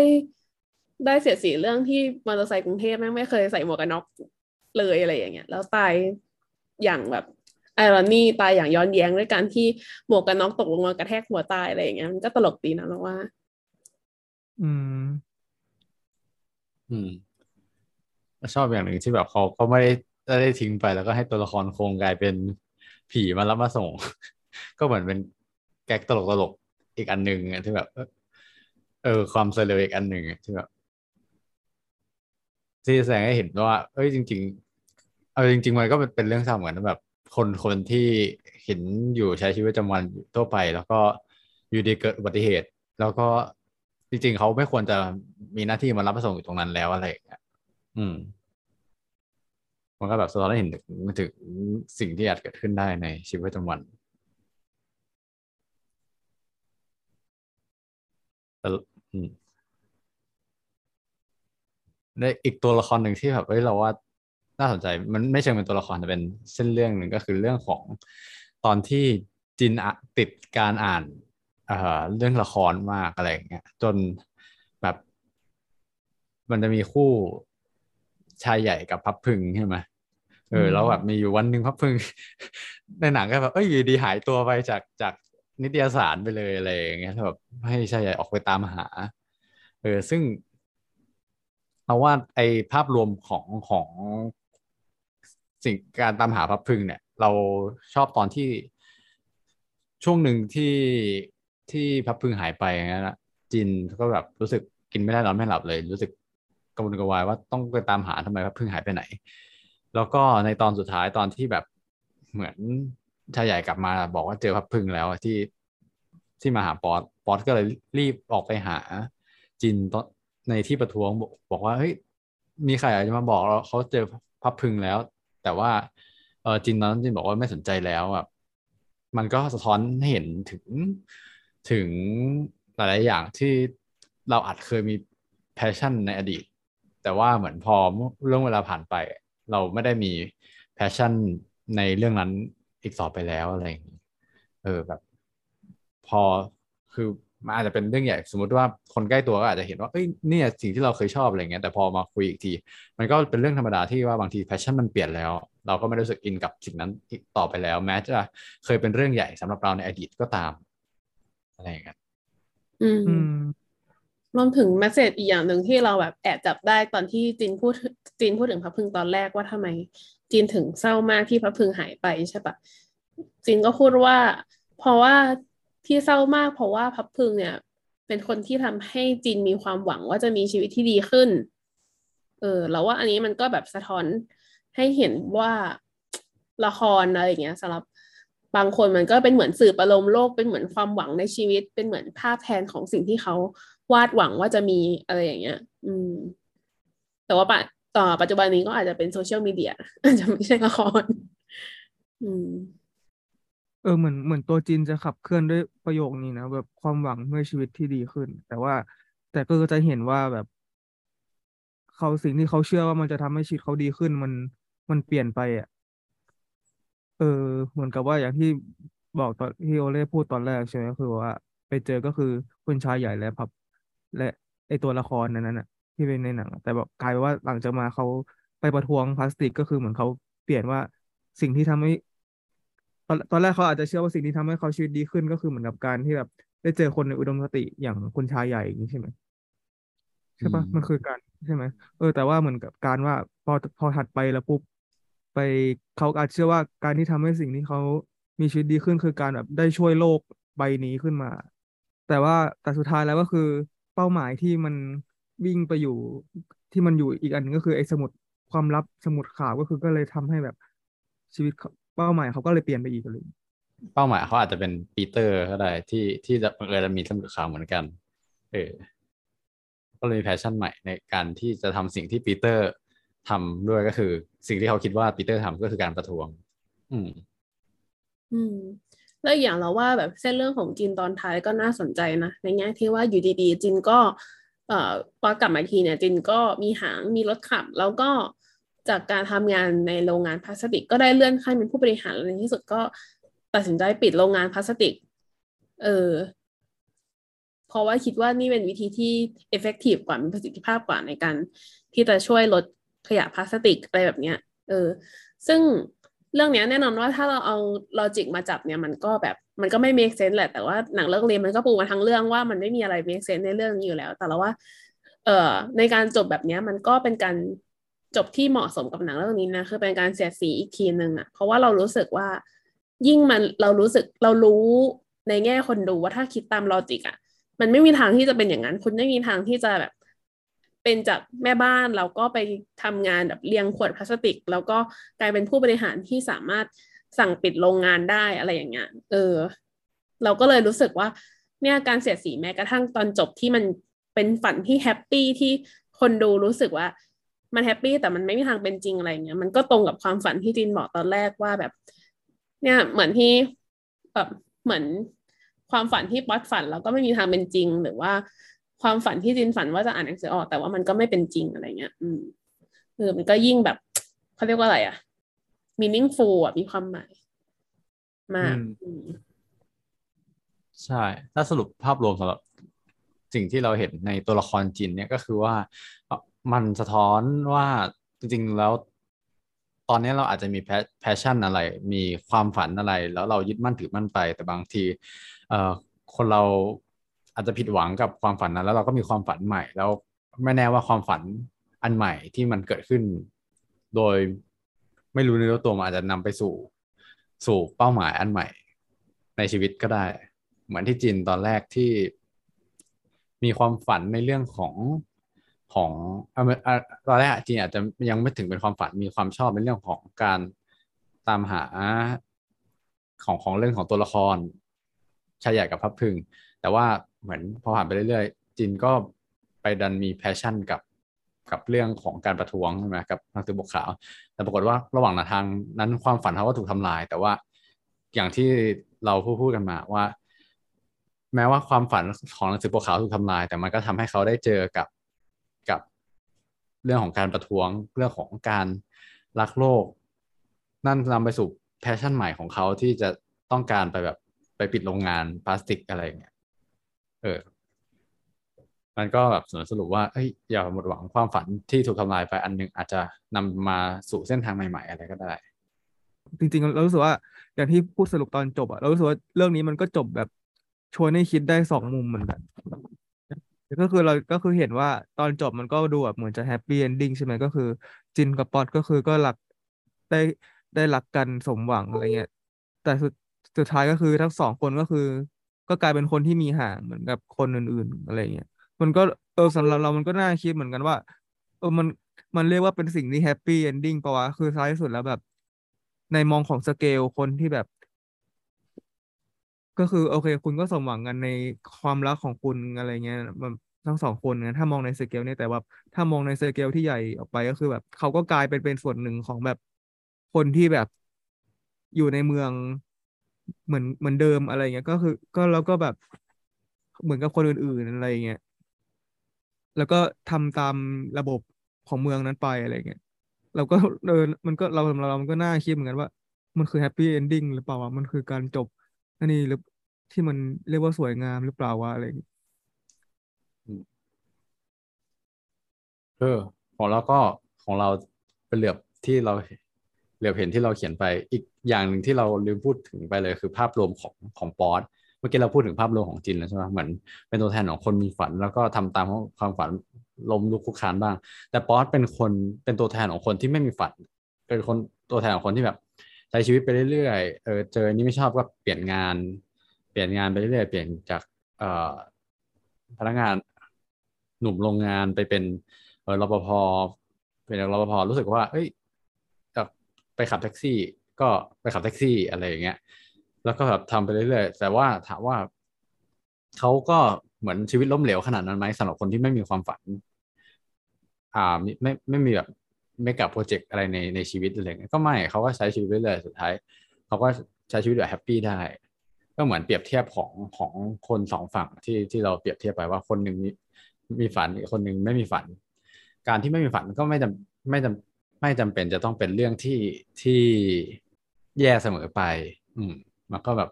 ได้เสียสีเรื่องที่มอเตอร์ไซค์กรุงเทพแม่งไม่เคยใส่หมวกกันน็อก เลยอะไรอย่างเงี้ยแล้วตายอย่างแบบไอรอนี่ตายอย่างย้อนแย้งด้วยการที่หมวกกันน็อกตกลงมากระแทกหัวตายอะไรอย่างเงี้ยมันก็ตลกดีนะเราว่า อืม อืมชอบอย่างหนึ่งที่แบบเขาก็ไม่ได้ไม่ได้ทิ้งไปแล้วก็ให้ตัวละครโครงกลายเป็นผีมารับมาส่ง ก็เหมือนเป็นแก๊กตลกตลกอีกอันหนึ่งอะที่แบบเออเออความเซเลบอีกอันหนึ่งอะที่แบบ ที่แสดงให้เห็นว่าเอ้ยจริง ๆ เอาจริง ๆ มันก็เป็นเรื่องเศร้าเหมือนกันนะแบบคนคนที่เห็นอยู่ใช้ชีวิตประจำวันทั่วไป แล้วก็อยู่ดีเกิดอุบัติเหตุ แล้วก็จริง ๆเขาไม่ควรจะมีหน้าที่มารับมาส่งอยู่ตรงนั้นแล้วอะไรอย่างเงี้ยอืม มันก็แบบสะท้อนให้เห็นถึงถึงสิ่งที่อาจเกิดขึ้นได้ในชีวิตประจำวันแต่อืม ในอีกตัวละครหนึ่งที่แบบเฮ้ยเราว่าน่าสนใจมันไม่เชิงเป็นตัวละครแต่เป็นเส้นเรื่องหนึ่งก็คือเรื่องของตอนที่จินอะติดการอ่านเอ่อเรื่องละครมากอะไรอย่างเงี้ยจนแบบมันจะมีคู่ชายใหญ่กับพับพึงใช่ไหมเอออืมแล้วแบบมีอยู่วันหนึ่งพับพึง ในหนังก็แบบเอ้ยอยู่ดีหายตัวไปจากจากนิตยสารไปเลยอะไรอย่างเงี้ยแล้วแบบให้ชายใหญ่ออกไปตามหา เออ ซึ่งเราว่าไอภาพรวมของของสิ่งการตามหาพับพึงเนี่ย เราชอบตอนที่ช่วงหนึ่งที่ที่พับพึงหายไปอย่างนั้นะจินก็แบบรู้สึกกินไม่ได้นอนไม่หลับเลย รู้สึกกระวนกระวายว่าต้องไปตามหาทำไมพับพึงหายไปไหน แล้วก็ในตอนสุดท้ายตอนที่แบบเหมือนชายใหญ่กลับมาบอกว่าเจอพับพึงแล้วที่ที่มาหาป๊อตป๊อตก็เลยรีบออกไปหาจินตอน ในที่ประท้วงบอกว่าเฮ้ยมีใครอาจจะมาบอกเราเขาเจอพับพึงแล้ว แต่ว่าเออจินตอนนั้นจินบอกว่าไม่สนใจแล้วอะมันก็สะท้อนให้เห็นถึงถึงหลายๆอย่างที่เราอาจเคยมี passion ในอดีต แต่ว่าเหมือนพอเรื่องเวลาผ่านไป เราไม่ได้มี passionในเรื่องนั้นอีกต่อไปแล้วอะไรอย่างนี้เออแบบ พอคือ มันอาจจะเป็นเรื่องใหญ่สมมติว่าคนใกล้ตัวก็อาจจะเห็นว่าเอ้ยเนี่ยสิ่งที่เราเคยชอบอะไรเงี้ยแต่พอมาคุยอีกที มันก็เป็นเรื่องธรรมดาที่ว่าบางที passion มันเปลี่ยนแล้ว เราก็ไม่รู้สึกอินกับสิ่งนั้นอีกต่อไปแล้ว แม้จะเคยเป็นเรื่องใหญ่สำหรับเราในอดีตก็ตาม อะไรอย่างเงี้ยอืมอืมรวมถึง message อีกอย่างหนึ่งที่เราแบบแอบจับได้ตอนที่จินพูดจีนพูดถึงพระพึงตอนแรกว่าทำไมจีนถึงเศร้ามากที่พระพึงหายไปใช่ปะจีนก็พูดว่า เพราะว่า ที่เศร้ามากเพราะว่าพระพึงเนี่ย เป็นคนที่ทำให้จีนมีความหวังว่าจะมีชีวิตที่ดีขึ้น เออแล้วว่าอันนี้มันก็แบบสะท้อนให้เห็นว่าละครอะไรอย่างเงี้ยสำหรับบางคนมันก็เป็นเหมือนสื่อประโลมโลกเป็นเหมือนความหวังในชีวิต เป็นเหมือนภาพแทนของสิ่งที่เขาวาดหวังว่าจะมีอะไรอย่างเงี้ย อืม แต่ว่าปะต่อปัจจุบันนี้ก็อาจจะเป็นโซเชียลมีเดียอาจจะไม่ใช่ละคร อืม เออเหมือนเหมือนตัวจินจะขับเคลื่อนด้วยประโยคนี้นะแบบความหวังเมื่อชีวิตที่ดีขึ้น แต่ว่าแต่ก็จะเห็นว่าแบบเขาสิ่งที่เขาเชื่อว่ามันจะทำให้ชีวิตเขาดีขึ้น มันมันเปลี่ยนไปอะเออ เหมือนกับว่าอย่างที่บอกตอนที่โอเล่พูดตอนแรกใช่ไหมคือว่า ไปเจอก็คือคุณชายใหญ่และพับ และไอตัวละครนั้นน่ะ ที่เป็นในหนัง แต่แบบกลายเป็นว่าหลังจากมาเขาไปประท้วงพลาสติกก็คือเหมือนเขาเปลี่ยนว่าสิ่งที่ทำให้ อนตอนแรกเขาอาจจะเชื่อว่าสิ่งที่ทำให้เขาชีวิตดีขึ้นก็คือเหมือนกับการที่แบบได้เจอคนในอุดมคติอย่างคุณชายใหญ่อย่างนี้ใช่ไหมใช่ปะอืมมันคือการใช่ไหมเออแต่ว่าเหมือนกับการว่าพอพอถัดไปแล้วปุ๊บไปเขาอาจเชื่อว่าการที่ทำให้สิ่งที่เขามีชีวิตดีขึ้นคือการแบบได้ช่วยโลกใบนี้ขึ้นมา แต่ว่าแต่สุดท้ายแล้วก็คือเป้าหมายที่มันวิ่งไปอยู่ที่มันอยู่อีกอันหนึงก็คือไอ้สมุดความลับสมุดข่าวก็คือก็เลยทำให้แบบชีวิต เขาเป้าหมายเขาก็เลยเปลี่ยนไปอีกเลยเป้าหมายเขาอาจจะเป็นปีเตอร์ก็ได้ที่ที่จะบังเอิญจะมีสมุดข่าวเหมือนกัน เออ ก็เลยมี passion ใหม่ในการที่จะทำสิ่งที่ปีเตอร์ทำด้วยก็คือ สิ่งที่เขาคิดว่าปีเตอร์ทำก็คือการประท้วง อืม อืมแล้วอย่างเราว่าแบบเส้นเรื่องของจีนตอนท้ายก็น่าสนใจนะในแง่ที่ว่าอยู่ดีๆจีนก็ เอ่อพอกลับมาอีกทีเนี่ยจีนก็มีหางมีรถขับ แล้วก็ จากการทำงานในโรงงานพลาสติก ก็ได้เลื่อนขั้นเป็นผู้บริหารในที่สุดก็ตัดสินใจปิดโรงงานพลาสติก เออ เพราะว่าคิดว่านี่เป็นวิธีที่ effective กว่ามีประสิทธิภาพกว่าในการ ที่จะช่วยลดขยะพลาสติกอะไรแบบเนี้ย เออ ซึ่งเรื่องเนี้ยแน่นอนว่าถ้าเราเอาลอจิกมาจับเนี่ยมันก็แบบมันก็ไม่ make sense แหละ แต่ว่าหนังเรื่องเรียนมันก็ปูมาทั้งเรื่องว่ามันไม่มีอะไร make sense ในเรื่องนี้อยู่แล้ว แต่เราว่า เอ่อในการจบแบบเนี้ยมันก็เป็นการ จบที่เหมาะสมกับหนังเรื่องนี้นะคือเป็นการเสียดสีอีกทีหนึ่งอะเพราะว่าเรารู้สึกว่า ยิ่งมันเรารู้สึกเรารู้ในแง่คนดูว่าถ้าคิดตาม logic อะมันไม่มีทางที่จะเป็นอย่างนั้น คุณไม่มีทางที่จะแบบ เป็นจากแม่บ้านแล้วก็ไปทำงานแบบเรียงขวดพลาสติก แล้วก็กลายเป็นผู้บริหารที่สามารถสั่งปิดโรงงานได้อะไรอย่างเงี้ยเออ เราก็เลยรู้สึกว่า เนี่ยการเสียดสีแม้กระทั่งตอนจบที่มันเป็นฝันที่ happy ที่คนดูรู้สึกว่า มัน happy แต่มันไม่มีทางเป็นจริงอะไรเงี้ยมันก็ตรงกับความฝันที่จินบอกตอนแรกว่าแบบ เนี่ยเหมือนที่แบบเหมือนความฝันที่ป๊อตฝันแล้วก็ไม่มีทางเป็นจริง หรือว่าความฝันที่จินฝันว่าจะอ่านหนังสือออก แต่ว่ามันก็ไม่เป็นจริงอะไรเงี้ย อืมเออมันก็ยิ่งแบบเขาเรียกว่าอะไรอะ meaningful อะมีความหมายมากใช่ ถ้าสรุปภาพรวมสำหรับสิ่งที่เราเห็นในตัวละครจินเนี่ยก็คือว่า มันสะท้อนว่าจริงๆแล้วตอนนี้เราอาจจะมีแพชชั่นอะไร มีความฝันอะไร แล้วเรายึดมั่นถือมั่นไป แต่บางทีเอ่อคนเราอาจจะผิดหวังกับความฝันนั้น แล้วเราก็มีความฝันใหม่ แล้วไม่แน่ว่าความฝันอันใหม่ที่มันเกิดขึ้น โดยไม่รู้เนื้อตัวมันอาจจะนำไปสู่สู่เป้าหมายอันใหม่ ในชีวิตก็ได้ เหมือนที่จินตอนแรกที่มีความฝันในเรื่องของ ของตอนแรกจีนอาจจะยังไม่ถึงเป็นความฝันมีความชอบในเรื่องของการตามหาของของเรื่องของตัวละครชายใหญ่กับพับพึง แต่ว่าเหมือนพอผ่านไปเรื่อยๆ จินก็ไปดันมีแพชชั่นกับกับเรื่องของการประท้วงใช่ไหมกับหนังสือบกขาว แต่ปรากฏว่าระหว่างทางนั้นความฝันเขาก็ถูกทำลาย แต่ว่าอย่างที่เราพูดพูดกันมาว่า แม้ว่าความฝันของหนังสือปกขาวถูกทำลาย แต่มันก็ทำให้เขาได้เจอกับ เรื่องของการประท้วงเรื่องของการรักโลก นั่นนำไปสู่แพชชั่นใหม่ของเขาที่จะต้องการไปแบบไปปิดโรงงานพลาสติกอะไรอย่างเงี้ยเออ มันก็แบบสรุปว่าเอ้ยอย่าหมดหวังความฝันที่ถูกทำลายไปอันหนึงอาจจะนำมาสู่เส้นทางใหม่ ๆ อะไรก็ได้ จริงๆ เรารู้สึกว่าอย่างที่พูดสรุปตอนจบอะเรารู้สึกว่าเรื่องนี้มันก็จบแบบชวนให้คิดได้สองมุมเหมือนกัน ก็คือเราก็คือเห็นว่าตอนจบมันก็ดูแบบเหมือนจะ happy ending ใช่ไหมก็คือ จินกับป๊อตก็คือก็รักได้ได้รักกันสมหวังอะไรเงี้ยแต่สุดสุดท้ายก็คือทั้งสองคนก็คือ ก็กลายเป็นคนที่มีหางเหมือนกับคนอื่น ๆ อะไรเงี้ยมันก็เออสำหรับเรามันก็น่าคิดเหมือนกันว่า เออมันมันเรียกว่าเป็นสิ่งที่ happy ending ปะวะคือท้ายสุดแล้วแบบ ในมองของสเกลคนที่แบบ ก็คือโอเค คุณก็สมหวังกันในความรักของคุณอะไรเงี้ยมันทั้งสองคนนะถ้ามองในสเกลเนี่ยแต่ว่าถ้ามองในสเกลที่ใหญ่ออกไปก็คือแบบเขาก็กลายเป็นเป็นส่วนหนึ่งของแบบคนที่แบบอยู่ในเมืองเหมือนเหมือนเดิมอะไรเงี้ยก็คือ ก็แล้วก็แบบเหมือนกับคนอื่นๆอะไรเงี้ยแล้วก็ทำตามระบบของเมืองนั้นไปอะไรเงี้ยเราก็เออมันก็เราเรามันก็น่าคิดเหมือนกันว่า มันคือ happy ending หรือเปล่าวะมันคือการจบ อันนี้หรือที่มันเรียกว่าสวยงามหรือเปล่าวะอะไรอย่างงี้เออของเราก็ของเราเป็นเหลือบที่เราเหลือบเห็นที่เราเขียนไปอีกอย่างหนึ่งที่เราลืมพูดถึงไปเลยคือภาพรวมของของป๊อตเมื่อกี้เราพูดถึงภาพรวมของจินแล้วใช่ไหมเหมือนเป็นตัวแทนของคนมีฝัน แล้วก็ทำตามความฝันล้มลุกคุกคานบ้าง แต่ป๊อตเป็นคนเป็นตัวแทนของคนที่ไม่มีฝัน เป็นคนตัวแทนของคนที่แบบ ใช้ชีวิตไปเรื่อยๆเออเจอนี่ไม่ชอบก็เปลี่ยนงาน เปลี่ยนงานไปเรื่อยๆเปลี่ยนจากเอ่อพนักงานหนุ่มโรงงานไปเป็นเออรปภเป็นรปภรู้สึกว่าเอ้ยไปขับแท็กซี่ ก็ไปขับแท็กซี่อะไรอย่างเงี้ย แล้วก็แบบทำไปเรื่อยๆแต่ว่าถามว่าเขาก็เหมือนชีวิตล้มเหลวขนาดนั้นไหมสำหรับคนที่ไม่มีความฝัน อ่าไม่ไม่ไม่มีแบบ ไม่กับโปรเจกต์อะไรในในชีวิตอะไรเงี้ยก็ไม่เขาก็ใช้ชีวิตเรื่อยๆสุดท้ายเขาก็ใช้ชีวิตแบบแฮปปี้ได้ ก็เหมือนเปรียบเทียบของของคนสองฝั่งที่ที่เราเปรียบเทียบไปว่าคนหนึ่งมีมีฝันอีกคนหนึ่งไม่มีฝัน การที่ไม่มีฝันก็ไม่จำไม่จำไม่จำเป็นจะต้องเป็นเรื่องที่ที่แย่เสมอไป อืมมันก็แบบ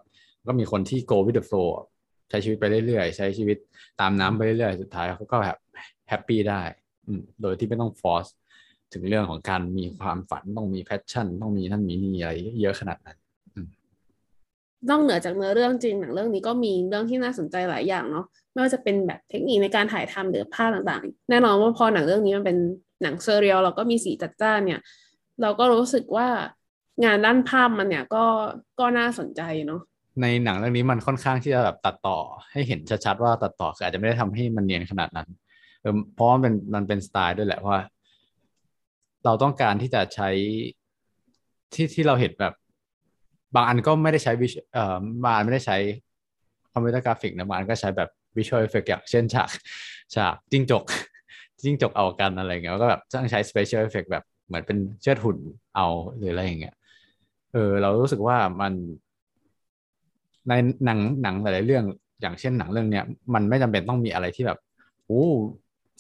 ก็มีคนที่ go with the flow ใช้ชีวิตไปเรื่อยๆ ใช้ชีวิตตามน้ำไปเรื่อยๆ สุดท้ายเขาก็แบบแฮปปี้ได้อืมโดยที่ไม่ต้อง force ถึงเรื่องของการมีความฝันต้องมี passion ต้องมีนั่นมีนี่อะไรเยอะขนาดนั้นนอกเหนือจากเนื้อเรื่องจริงหนังเรื่องนี้ก็มีเรื่องที่น่าสนใจหลายอย่างเนาะไม่ว่าจะเป็นแบบเทคนิคในการถ่ายทำหรือภาพต่างๆ แน่นอนว่าพอหนังเรื่องนี้มันเป็นหนังเซเรียลเราก็มีสีจัดจ้านเนี่ย เราก็รู้สึกว่างานด้านภาพมันเนี่ยก็ก็น่าสนใจเนาะในหนังเรื่องนี้มันค่อนข้างที่จะแบบตัดต่อให้เห็นชัดๆว่าตัดต่อคืออาจจะไม่ได้ทำให้มันเนียนขนาดนั้นเออเพราะมันเป็นมันเป็นสไตล์ด้วยแหละว่า เราต้องการที่จะใช้ที่ที่เราเห็นแบบ บางอันก็ไม่ได้ใช้วิชเอ่อบางอันไม่ได้ใช้คอมพิวเตอร์กราฟิกนะบางอันก็ใช้แบบ visual effect อย่างเช่นฉากฉากจิ้งจกจิ้งจกเอากันอะไรเงี้ยก็แบบต้องใช้ special effect แบบเหมือนเป็นเชิดหุ่นเอาหรืออะไรอย่างเงี้ยเออเรารู้สึกว่ามันในหนังหนังหลายๆเรื่องอย่างเช่นหนังเรื่องเนี้ยมันไม่จำเป็นต้องมีอะไรที่แบบโอ้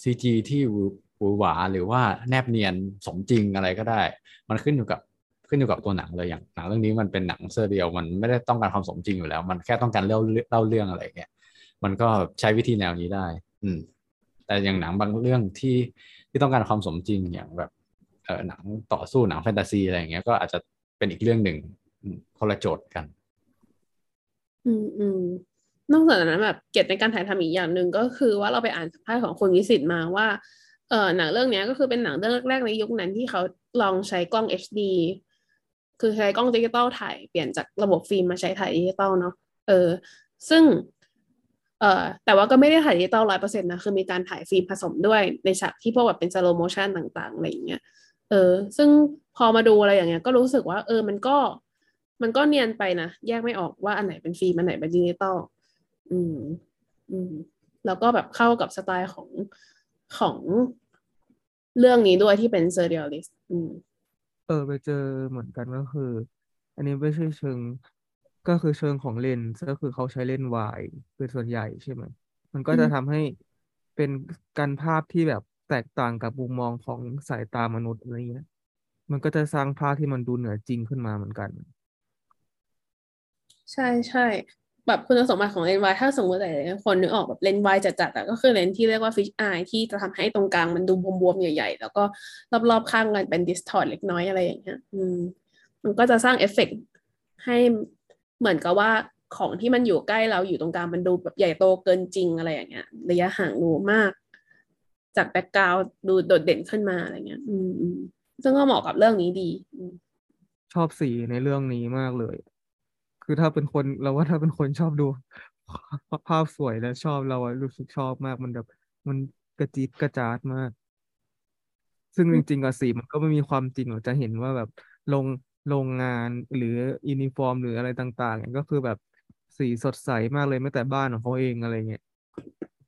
CG ที่ หวือหวาหรือว่าแนบเนียนสมจริงอะไรก็ได้ มันขึ้นอยู่กับขึ้นอยู่กับตัวหนังเลยอย่างหนังเรื่องนี้มันเป็นหนังเซอร์เดียวมันไม่ได้ต้องการความสมจริงอยู่แล้ว มันแค่ต้องการเล่าเล่าเรื่องอะไรเงี้ยมันก็ใช้วิธีแนวนี้ได้ อืม แต่อย่างหนังบางเรื่องที่ที่ต้องการความสมจริงอย่างแบบเออหนังต่อสู้หนังแฟนตาซีอะไรเงี้ยก็อาจจะเป็นอีกเรื่องหนึ่งคนละโจทย์กัน อืมอืมนอกจากนั้นแบบเกตในการถ่ายทำอีกอย่างหนึ่งก็คือว่าเราไปอ่านสัมภาษณ์ของคุณวิสิตมาว่า เออหนังเรื่องนี้ก็คือเป็นหนังเรื่องแรกในยุคนั้นที่เขาลองใช้กล้อง HD คือใช้กล้องดิจิตอลถ่ายเปลี่ยนจากระบบฟิล์มมาใช้ถ่ายดิจิตอลเนาะเออซึ่งเอ่อแต่ว่าก็ไม่ได้ถ่ายดิจิตอลร้อยเปอร์เซ็นต์นะคือมีการถ่ายฟิล์มผสมด้วยในฉากที่พวกแบบเป็น slow motion ต่างๆอะไรอย่างเงี้ยเออซึ่งพอมาดูอะไรอย่างเงี้ยก็รู้สึกว่า เออมันก็ มันก็เนียนไปนะ แยกไม่ออกว่าอันไหนเป็นฟิล์มอันไหนเป็นดิจิตอลอืม อืม แล้วก็แบบเข้ากับสไตล์ของของ เรื่องนี้ด้วยที่เป็นเซอร์เรียลิสอืมเออ ไปเจอเหมือนกันก็คือ อันนี้ไม่ใช่เชิง ก็คือเชิงของเลนส์ก็คือเขาใช้เลนส์วายเป็นส่วนใหญ่ใช่ไหมมันก็จะทำให้เป็นการภาพที่แบบแตกต่างกับมุมมองของสายตามนุษย์อะไรเงี้ย มันก็จะสร้างภาพที่มันดูเหนือจริงขึ้นมาเหมือนกัน ใช่ใช่ แบบคุณสมบัติของเลนส์วายถ้าสมมติแต่คนนึกออกแบบเลนส์วายจัดๆอะก็คือเลนส์ที่เรียกว่า fisheye ที่จะทำให้ตรงกลางมันดูบวมๆ ใหญ่ๆ แล้วก็รอบๆ ข้างกันเป็น distort เล็กน้อยอะไรอย่างเงี้ยอืมมันก็จะสร้างเอฟเฟกต์ให้เหมือนกับว่าของที่มันอยู่ใกล้เราอยู่ตรงกลางมันดูแบบใหญ่โตเกินจริงอะไรอย่างเงี้ยระยะห่างดูมาก จาก background ดูโดดเด่นขึ้นมาอะไรเงี้ย อืมอืมซึ่งก็เหมาะกับเรื่องนี้ดีอืมชอบสีในเรื่องนี้มากเลย คือถ้าเป็นคนเราว่าถ้าเป็นคนชอบดู ภาพสวยแล้วชอบเราอะรู้สึกชอบมากมันแบบมันกระจิดกระจาดมาก ซึ่งจริงๆอะสีมันก็ไม่มีความจริงหรอกจะเห็นว่าแบบโรงโรงงานหรือยูนิฟอร์มหรืออะไรต่างๆเนี่ยก็คือแบบสีสดใสมากเลยแม้แต่บ้านของเขาเองอะไรเงี้ย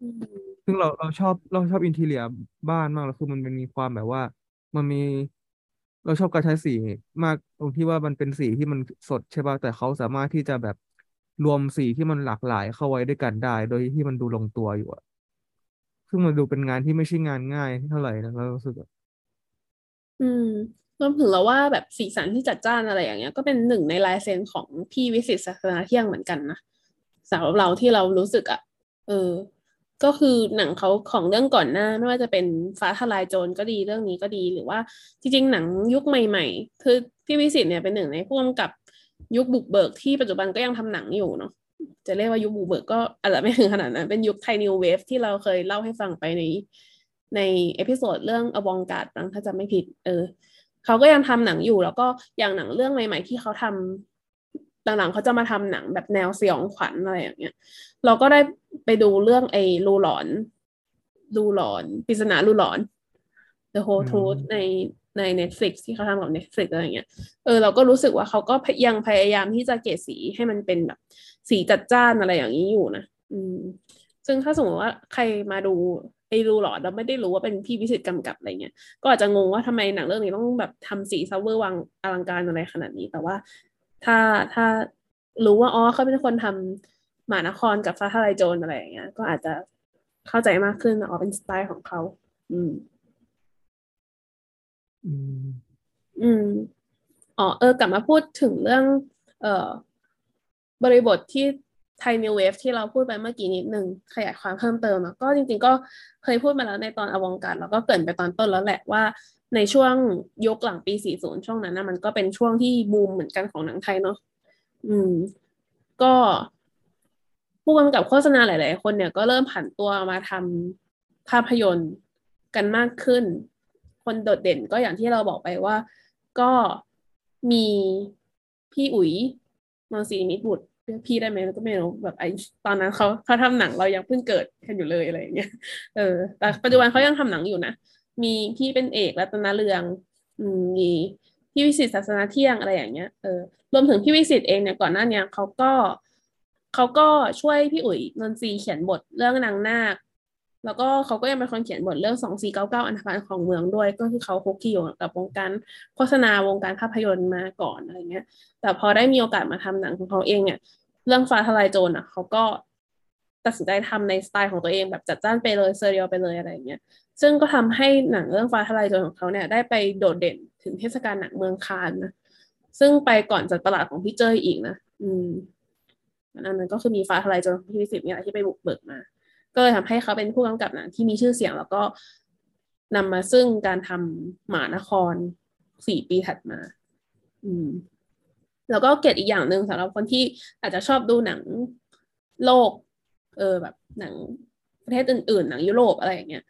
อืมซึ่งเราเราชอบเราชอบ interiorบ้านมากแล้วคือมันมันมีความแบบว่า มันมี เราชอบการใช้สีมากตรงที่ว่ามันเป็นสีที่มันสดใช่ป่ะแต่เขาสามารถที่จะแบบรวมสีที่มันหลากหลายเข้าไว้ด้วยกันได้ โดยที่มันดูลงตัวอยู่อะซึ่งมันดูเป็นงานที่ไม่ใช่งานง่ายเท่าไหร่นะเรารู้สึกอืมรวมถึงเราว่าแบบสีสันที่จัดจ้านอะไรอย่างเงี้ย ก็เป็นหนึ่งในลายเซ็นของพี่วิสิตศาสนาเที่ยงเหมือนกันนะสำหรับเราที่เรารู้สึกอะเออ ก็คือหนังเขาของเรื่องก่อนหน้า ไม่ว่าจะเป็นฟ้าทลายโจรก็ดีเรื่องนี้ก็ดีหรือว่าจริง ๆ หนังยุคใหม่ ๆ คือพี่วิศิษฏ์เนี่ยเป็นหนึ่งในผู้กำกับยุคบุกเบิกที่ปัจจุบันก็ยังทำหนังอยู่เนาะจะเรียกว่ายุคบุกเบิกก็อาจจะไม่ถึงขนาดนั้น เป็นยุคไทย new wave ที่เราเคยเล่าให้ฟังไปในใน episode เรื่อง avant-garde ถ้าจะไม่ผิด เออเขาก็ยังทำหนังอยู่แล้วก็อย่างหนังเรื่องใหม่ ๆ ที่เขาทำ หลังๆเขาจะมาทำหนังแบบแนวสยองขวัญอะไรอย่างเงี้ย เราก็ได้ไปดูเรื่องไอ้รูหลอนรูหลอนปริศนารูหลอน The Whole Truth ในใน Netflix ที่เขาทำกับ Netflix อะไรอย่างเงี้ย เออเราก็รู้สึกว่าเขาก็ยังพยายามที่จะเกลี่ยสีให้มันเป็นแบบ สีจัดจ้านอะไรอย่างนี้อยู่นะ อืม ซึ่งถ้าสมมติว่าใครมาดูไอ้รูหลอดเราไม่ได้รู้ว่าเป็นพี่วิสิตกำกับอะไรเงี้ย ก็อาจจะงงว่าทำไมหนังเรื่องนี้ต้องแบบทำสีซัเวอร์วังอลังการอะไรขนาดนี้ แต่ว่า ถ้าถ้ารู้ว่าอ๋อเขาเป็นคนทำหมานครกับฟ้าทลายโจรอะไรอย่างเงี้ย ก็อาจจะเข้าใจมากขึ้นอ๋อเป็นสไตล์ของเขา อืม อืมอืมอ๋อเออกลับมาพูดถึงเรื่อง เอ่อบริบทที่ไทยนิวเวฟที่เราพูดไปเมื่อกี้นิดนึงขยายความเพิ่มเติมอะก็จริง ๆ ก็เคยพูดมาแล้วในตอนอวงการแล้วก็เกรินไปตอนต้นแล้วแหละว่า ในช่วงยุคหลังปี 40 ช่วงนั้นนะมันก็เป็นช่วงที่บูมเหมือนกันของหนังไทยเนาะอืม ก็ผู้กำกับโฆษณาหลาย ๆ คนเนี่ยก็เริ่มผันตัวมาทำภาพยนตร์กันมากขึ้น คนโดดเด่นก็อย่างที่เราบอกไปว่า ก็มีพี่อุ๋ยนนทรีมิตรบุตรพี่ได้ไหมก็ไม่รู้แบบไอตอนนั้นเขาเขาทำหนังเรายังเพิ่งเกิดกันอยู่เลยอะไรอย่างเงี้ยเออแต่ปัจจุบันเขายังทำหนังอยู่นะ มีพี่เป็นเอกรัตนเรืองมีพี่วิสิตศาสนาเที่ยงอะไรอย่างเงี้ยเออรวมถึงพี่วิสิตเองเนี่ยก่อนหน้าเนี้ยเขาก็เขาก็ช่วยพี่อุ๋ยนนทรีเขียนบทเรื่องนางนาค แล้วก็เขาก็ยังเป็นคนเขียนบทเรื่องสองสี่เก้าเก้าอันธพาลของเมืองด้วย ก็คือเขาคุกคีอยู่กับวงการโฆษณาวงการภาพยนตร์มาก่อนอะไรเงี้ย แต่พอได้มีโอกาสมาทำหนังของเขาเองเนี่ย เรื่องฟ้าทลายโจรอะเขาก็ตัดสินใจทำในสไตล์ของตัวเองแบบจัดจ้านไปเลยเซเรียลไปเลยอะไรเงี้ย ซึ่งก็ทำให้หนังเรื่องฟ้าทลายโจรของเขาเนี่ยได้ไปโดดเด่นถึงเทศกาลหนังเมืองคานนะซึ่งไปก่อนจากตลาดของพี่เจยอีกนะอืมอันนั้นก็คือมีฟ้าทลายโจรพี่วิสิตเนี่ยที่ไปบุกเบิกมา ก็เลยทำให้เขาเป็นผู้กำกับหนังที่มีชื่อเสียง แล้วก็นำมาซึ่งการทำหมานครสี่ปีถัดมา อืม แล้วก็เกตอีกอย่างหนึ่งสำหรับคนที่อาจจะชอบดูหนังโลก เออแบบหนังประเทศอื่นๆ หนังยุโรปอะไรอย่างเงี้ย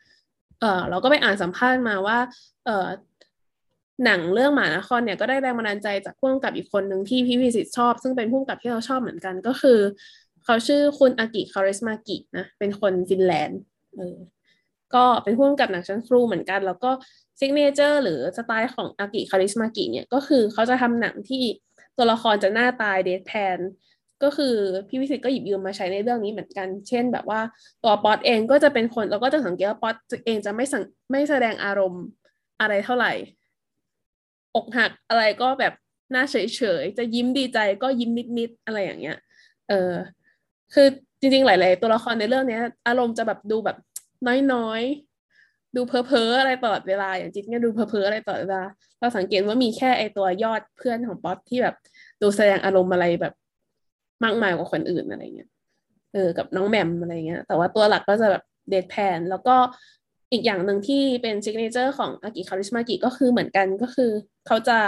เออเราก็ไปอ่านสัมภาษณ์มาว่า เออหนังเรื่องหมานครเนี่ยก็ได้แรงบันดาลใจจากผู้กำกับอีกคนหนึ่งที่พี่วิสิตชอบ ซึ่งเป็นผู้กำกับที่เราชอบเหมือนกันก็คือ เขาชื่อคุณอากิคาริสมากินะเป็นคนฟินแลนด์เออก็เป็นผู้กำกับหนังชั้นครูเหมือนกัน แล้วก็signature หรือสไตล์ของอากิคาอุริสมากิเนี่ยก็คือเขาจะทำหนังที่ตัวละครจะหน้าตาย deadpan ก็คือพี่วิศิษฏ์ก็หยิบยืมมาใช้ในเรื่องนี้เหมือนกัน เช่น แบบว่าตัวป๊อตเองก็จะเป็นคนเราก็จะสังเกตว่าป๊อตเองจะไม่สังไม่แสดงอารมณ์อะไรเท่าไหร่ อกหักอะไรก็แบบหน้าเฉยๆจะยิ้มดีใจก็ยิ้มนิดๆอะไรอย่างเงี้ย เออ คือจริงๆ หลายๆ ตัวละครในเรื่องนี้อารมณ์จะแบบดูแบบน้อยๆ ดูเพ้อๆอะไรตลอดเวลา อย่างจิ๊กเนี่ยดูเพ้อๆอะไรตลอดเวลา เราสังเกตว่ามีแค่ไอตัวยอดเพื่อนของป๊อตที่แบบดูแสดงอารมณ์อะไรแบบ มากมายกว่าคนอื่นอะไรเงี้ยเออกับน้องแหม่มอะไรเงี้ยแต่ว่าตัวหลักก็จะแบบ deadpan แล้วก็อีกอย่างหนึ่งที่เป็น signature ของอากิคาอุริสมากิก็คือเหมือนกันก็คือ เขาจะ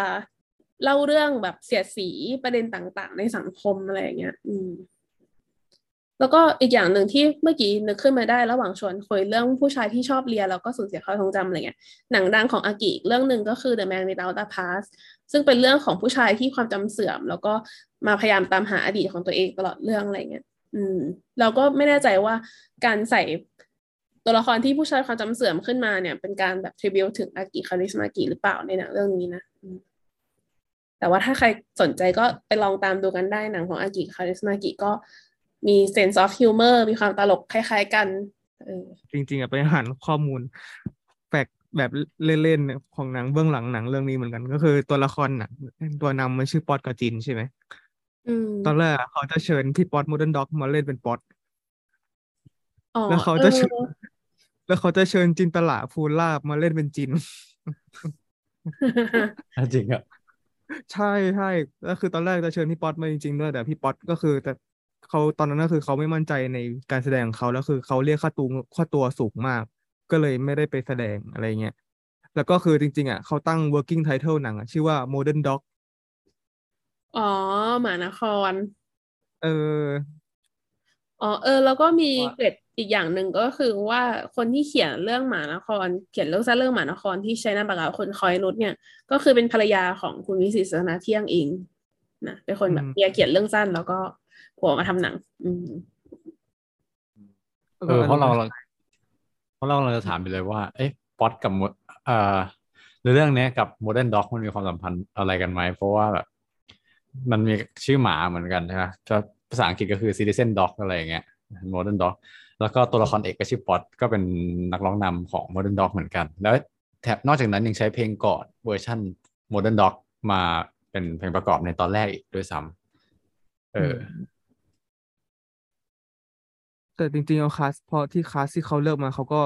เล่าเรื่องแบบเสียดสีประเด็นต่างๆ ในสังคมอะไรเงี้ย อืม แล้วก็อีกอย่างหนึ่งที่เมื่อกี้นึกขึ้นมาได้ระหว่างชวนคุยเรื่องผู้ชายที่ชอบเรียนแล้วก็สูญเสียความทรงจำอะไรเงี้ยหนังดังของอากิเรื่องหนึ่งก็คือ The Man Without a Past ซึ่งเป็นเรื่องของผู้ชายที่ความจำเสื่อม แล้วก็มาพยายามตามหาอดีตของตัวเองตลอดเรื่องอะไรเงี้ยอืมเราก็ไม่แน่ใจว่าการใส่ตัวละครที่ผู้ชายความจำเสื่อมขึ้นมาเนี่ย เป็นการแบบทริบิวถึงอากิคาริสมากิหรือเปล่าในหนังเรื่องนี้นะแต่ว่าถ้าใครสนใจก็ไปลองตามดูกันได้หนังของอากิคาริสมากิก็ มี sense of humor มีความตลกคล้ายๆกันเออจริงๆอะไปหันข้อมูลแฟกแบบเล่นๆของหนังเบื้องหลังหนังเรื่องนี้เหมือนกัน ก็คือตัวละครหนังตัวนำมันชื่อป๊อตกับจินใช่ไหมอืมตอนแรกอะเขาจะเชิญพี่ป๊อตมูดเดิลด็อกมาเล่นเป็นป๊อตอ๋อแล้วเขาเอจะอเชิญแล้วเขาจะเชิญจินตลาภูลาภมาเล่นเป็นจินจริงอะใช่ใช่แล้วคือตอนแรกจะเชิญพี่ป๊อตมาจริงๆด้วยแต่พี่ป๊อตก็คือแต่ เขาตอนนั้นก็คือเขาไม่มั่นใจในการแสดงของเขาแล้วคือเขาเรียกค่าตัวค่าตัวสูงมาก ก็เลยไม่ได้ไปแสดงอะไรเงี้ยแล้วก็คือจริง ๆ อะเขาตั้ง working title หนังอะชื่อว่า Modern Dog อ๋อหมานคร เอออ๋อเออ แล้วก็มีว่าเกร็ดอีกอย่างหนึ่งก็คือว่าคนที่เขียนเรื่องหมานคร เขียนเรื่องสั้นเรื่องหมานครที่ใช้นามปากกาคนคอยรุดเนี่ย ก็คือเป็นภรรยาของคุณวิสิตศาสนาเที่ยงเองนะเป็นคนแบบเมียเขียนเรื่องสั้นแล้วก็ ผัวมาทำหนัง อืมเออเพราะเราเพราะเราเราจะถามไปเลยว่า เอ๊ะป๊อตกับ Mo- เอ่อในเรื่องเนี้ยกับ Modern Dog มันมีความสัมพันธ์อะไรกันไหม เพราะว่าแบบมันมีชื่อหมาเหมือนกันใช่ไหมก็ภาษาอังกฤษก็คือ Citizen Dog อะไรอย่างเงี้ย Modern Dog แล้วก็ตัวละครเอกก็ชื่อป๊อตก็เป็นนักร้องนำของ Modern Dog เหมือนกัน แล้วแถบนอกจากนั้นยังใช้เพลงก่อนเวอร์ชัน Modern Dog มาเป็นเพลงประกอบในตอนแรกอีกด้วยซ้ำเออ แต่จริงๆเอาคลาสพอที่คลาสที่เขาเลือกมาเขาก็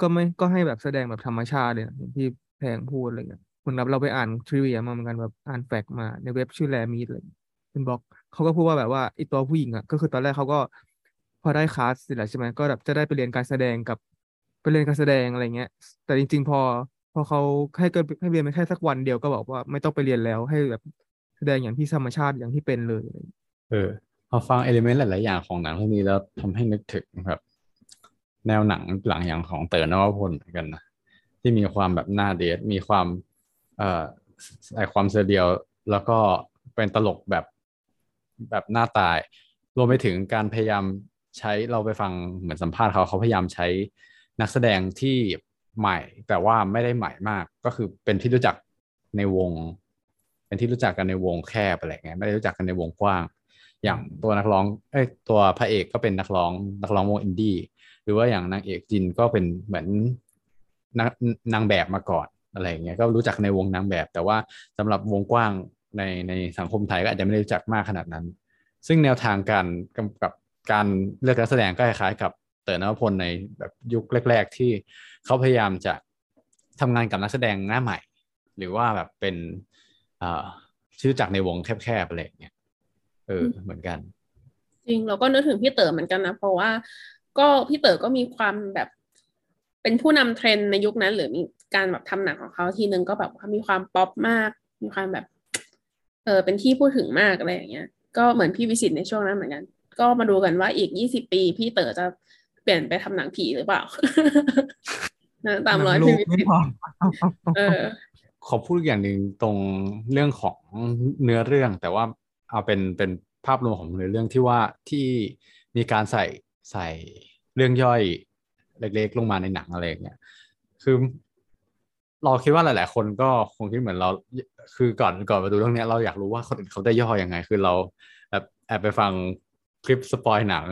ก็ไม่ก็ให้แบบแสดงแบบธรรมชาติเลยนะอย่างที่แพงพูดอะไรเงี้ยเหมือนแบบเราไปอ่านทริวียมาเหมือนกันแบบอ่านแฟกมาในเว็บชื่อแรมีดอะไรเงี้ยเป็นบล็อกเขาก็พูดว่าแบบว่าไอตัวผู้หญิงอะก็คือตอนแรกเขาก็ พอได้คลาสเสร็จแล้วใช่ไหมก็แบบจะได้ไปเรียนการแสดงกับไปเรียนการแสดงอะไรเงี้ย แต่จริง ๆ พอพอเขาให้เกินให้เรียนไปแค่สักวันเดียวก็บอกว่าไม่ต้องไปเรียนแล้วให้แบบแสดงอย่างที่ธรรมชาติอย่างที่เป็นเลยเออ อฟัง element หลาย ๆ อย่างของหนังเรื่องนี้แล้วทำให้นึกถึงแบบ แนวหนังหลังอย่างของเต๋อนวพลเหมือนกันนะที่มีความแบบหน้า dead มีความเอ่อไอความ surreal แล้วก็เป็นตลกแบบแบบหน้าตาย รวมไปถึงการพยายามใช้เราไปฟังเหมือนสัมภาษณ์เขาเขาพยายามใช้นักแสดงที่ใหม่ แต่ว่าไม่ได้ใหม่มากก็คือเป็นที่รู้จักในวง เป็นที่รู้จักกันในวงแคบอะไรเงี้ยไม่ได้รู้จักกันในวงกว้าง อย่างตัวนักร้องเอ้ยตัวพระเอกก็เป็นนักร้องนักร้องวงอินดี้หรือว่าอย่างนางเอกจินก็เป็นเหมือนนางนางแบบมาก่อนอะไรอย่างเงี้ยก็รู้จักในวงนางแบบ แต่ว่าสำหรับวงกว้างในในสังคมไทยก็อาจจะไม่ได้รู้จักมากขนาดนั้น ซึ่งแนวทางการกำกับการเลือกนักแสดงก็คล้ายๆกับเต๋อนวพลในแบบยุคแรก ๆ ที่เขาพยายามจะทำงานกับนักแสดงหน้าใหม่ หรือว่าแบบเป็นชื่อจากในวงแคบๆอะไรอย่างเงี้ย เออเหมือนกัน จริงเราก็นึกถึงพี่เต๋อเหมือนกันนะเพราะว่า ก็พี่เต๋อก็มีความแบบเป็นผู้นำเทรนด์ในยุคนั้น หรือมีการแบบทำหนังของเขาทีนึงก็แบบว่ามีความป๊อปมาก มีความแบบ เออเป็นที่พูดถึงมากอะไรอย่างเงี้ย ก็เหมือนพี่วิสิตในช่วงนั้นเหมือนกัน ก็มาดูกันว่าอีกยี่สิบปี พี่เต๋อจะเปลี่ยนไปทำหนังผีหรือเปล่านะตามรอยหนังพี่ลูกวิไม่สิตพอเออขอพูดอย่างหนึ่งตรงเรื่องของเนื้อเรื่องแต่ว่า เอาเป็นเป็นภาพรวมของเนื้อเรื่องที่ว่าที่มีการใส่ใส่เรื่องย่อยเล็กๆ ลงมาในหนังอะไรอย่างเงี้ยคือเราคิดว่าหลาย ๆ คนก็คงคิดเหมือนเรา คือก่อนก่อนมาดูเรื่องนี้เราอยากรู้ว่าคนอื่นเขาได้ย่อยังไง คือเราแบบแอบไปฟังคลิปสปอยหนัง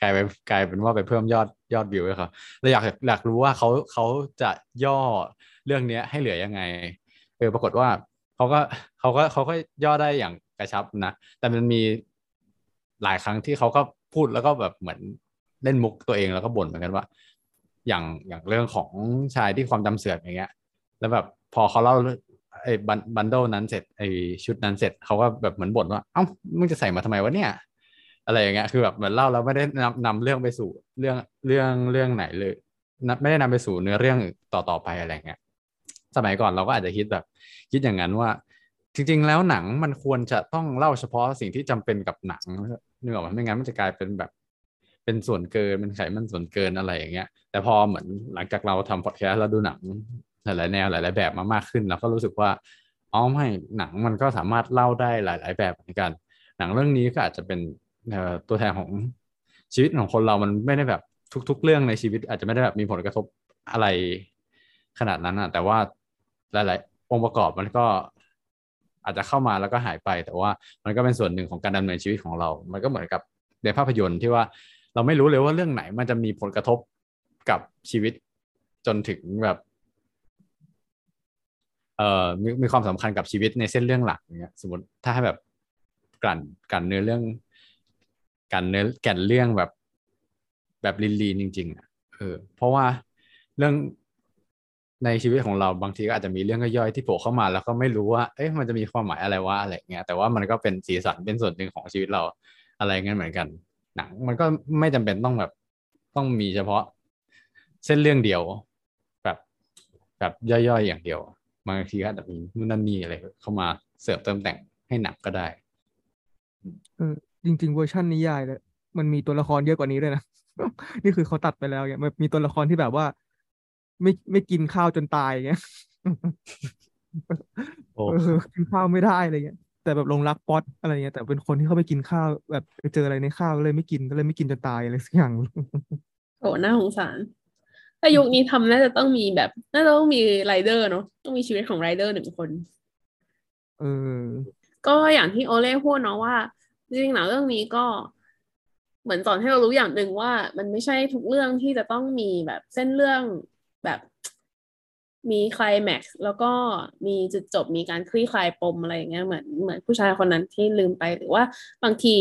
กลายไปกลายเป็นว่าไปเพิ่มยอดยอดวิวให้เขาเราอยากอยากรู้ว่าเขาเขาจะย่อเรื่องเนี้ยให้เหลือยังไงเออปรากฏว่าเขาก็เขาก็เขาก็ย่อได้อย่าง กระชับนะ แต่มันมีหลายครั้งที่เขาก็พูดแล้วก็แบบเหมือนเล่นมุกตัวเองแล้วก็บ่นเหมือนกันว่า อย่างอย่างเรื่องของชายที่ความจำเสื่อมอย่างเงี้ย แล้วแบบพอเขาเล่าไอ้บันบันโดนั้นเสร็จไอ้ชุดนั้นเสร็จเขาก็แบบเหมือนบ่นว่า เอ้ามึงจะใส่มาทำไมวะเนี่ย อะไรอย่างเงี้ยคือแบบเหมือนเล่าแล้วไม่ได้นำนำเรื่องไปสู่เรื่องเรื่องเรื่องไหนเลยไม่ได้นำไปสู่เนื้อเรื่องต่อต่อไปอะไรเงี้ยสมัยก่อนเราก็อาจจะคิดแบบ คิดอย่างนั้นว่า จริง ๆ แล้วหนังมันควรจะต้องเล่าเฉพาะสิ่งที่จำเป็นกับหนังเนึกออกไหมไม่งั้นมันจะกลายเป็นแบบ เป็นส่วนเกินเป็นไขมันส่วนเกินอะไรอย่างเงี้ย แต่พอเหมือนหลังจากเราทำพอดแคสต์เราดูหนังหลายๆแนวหลาย ๆ แบบมามากขึ้นเราก็รู้สึกว่าอ๋อไม่หนังมันก็สามารถเล่าได้หลาย ๆ แบบเหมือนกัน หนังเรื่องนี้ก็อาจจะเป็นตัวแทนของชีวิตของคนเรามันไม่ได้แบบทุก ๆ เรื่องในชีวิต อาจจะไม่ได้แบบมีผลกระทบอะไรขนาดนั้นอะแต่ว่าหลาย ๆ องค์ประกอบมันก็ อาจจะเข้ามาแล้วก็หายไป แต่ว่ามันก็เป็นส่วนหนึ่งของการดำเนินชีวิตของเรา มันก็เหมือนกับในภาพยนตร์ที่ว่าเราไม่รู้เลยว่าเรื่องไหนมันจะมีผลกระทบกับชีวิตจนถึงแบบเอ่อมีมีความสำคัญกับชีวิตในเส้นเรื่องหลักอย่างเงี้ย สมมติถ้าให้แบบกลั่นกลั่นเนื้อเรื่องกลั่นเนื้อแก่นเรื่องแบบแบบลีนลีนจริง ๆอะเออเพราะว่าเรื่อง ในชีวิตของเราบางทีก็อาจจะมีเรื่องย่อยๆที่โผล่เข้ามา แล้วก็ไม่รู้ว่า เอ๊ะมันจะมีความหมายอะไรวะอะไรเงี้ย แต่ว่ามันก็เป็นสีสันเป็นส่วนหนึ่งของชีวิตเราอะไรเงี้ยเหมือนกัน หนังมันก็ไม่จำเป็นต้องแบบต้องมีเฉพาะ เส้นเรื่องเดียว แบบแบบย่อยๆอย่างเดียวบางทีก็อาจจะมีนู่นนั่นนี่อะไรเข้ามาเสริมเติมแต่งให้หนังก็ได้เออจริง ๆ เวอร์ชันนิยายเลยมันมีตัวละครเยอะกว่านี้ด้วยนะ นี่คือเขาตัดไปแล้วเนี่ยมันมีตัวละครที่แบบว่า ไม่ไม่กินข้าวจนตายเงี้ยโอ้เออกินข้าวไม่ได้อะไรเงี้ย แต่แบบหลงรักป๊อตอะไรเงี้ยแต่เป็นคนที่เขาไปกินข้าวแบบไปเจออะไรในข้าวก็เลยไม่กินก็เลยไม่กินจนตายอะไรสักอย่างโอ้น่าสงสารถ้ายุคนี้ทำน่าจะต้องมีแบบน่าจะต้องมีไรเดอร์เนาะต้องมีชีวิตของไรเดอร์หนึ่งคนเออก็อย่างที่โอเล่พูดเนาะว่าจริงๆหนังเรื่องนี้ก็เหมือนสอนให้เรารู้อย่างหนึ่งว่า มันไม่ใช่ทุกเรื่องที่จะต้องมีแบบเส้นเรื่อง แบบมีคลายแม็กซ์แล้วก็มีจุดจบมีการคลี่คลายปมอะไรอย่างเงี้ยเหมือนเหมือนผู้ชายคนนั้นที่ลืมไปหรือว่าบางที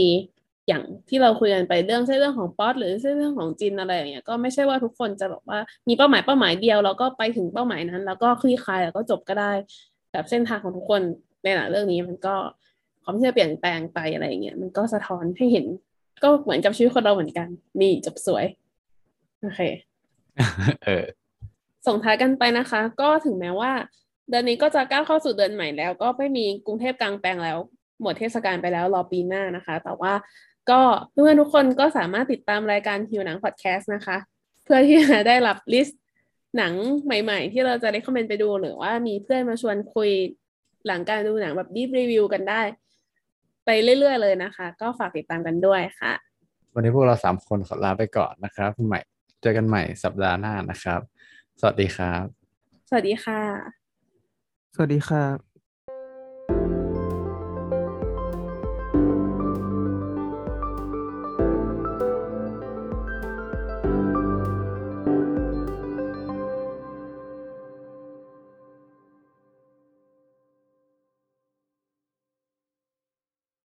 อย่างที่เราคุยกันไปเรื่องเส้นเรื่องของป๊อตหรือเส้นเรื่องของจินอะไรอย่างเงี้ยก็ไม่ใช่ว่าทุกคนจะบอกว่ามีเป้าหมายเป้าหมายเดียวแล้วก็ไปถึงเป้าหมายนั้น แล้วก็คลี่คลายแล้วก็จบก็ได้ แบบเส้นทางของทุกคนในหนังเรื่องนี้มันก็ความที่จะเปลี่ยนแปลงไปอะไรอย่างเงี้ยมันก็สะท้อนให้เห็น ก็เหมือนกับชีวิตคนเราเหมือนกัน นี่จบสวยโอเคเออ ส่งท้ายกันไปนะคะ ก็ถึงแม้ว่า เดือนนี้ก็จะก้าวเข้าสู่เดือนใหม่แล้ว ก็ไม่มีกรุงเทพกลางแปลงแล้ว หมดเทศกาลไปแล้วรอปีหน้านะคะ แต่ว่าก็เพื่อนทุกคนก็สามารถติดตามรายการหิวหนังพอดแคสต์นะคะ เพื่อที่จะได้รับ list หนังใหม่ ๆ ที่เราจะ recommend ไปดูหรือว่ามีเพื่อนมาชวนคุยหลังการดูหนังแบบ deep review กันได้ ไปเรื่อย ๆ เลยนะคะ ก็ฝากติดตามกันด้วยค่ะ วันนี้พวกเราสามคนขอลาไปก่อนนะครับไว้เจอกันใหม่สัปดาห์หน้านะครับ สวัสดีครับ สวัสดีค่ะ สวัสดีครับ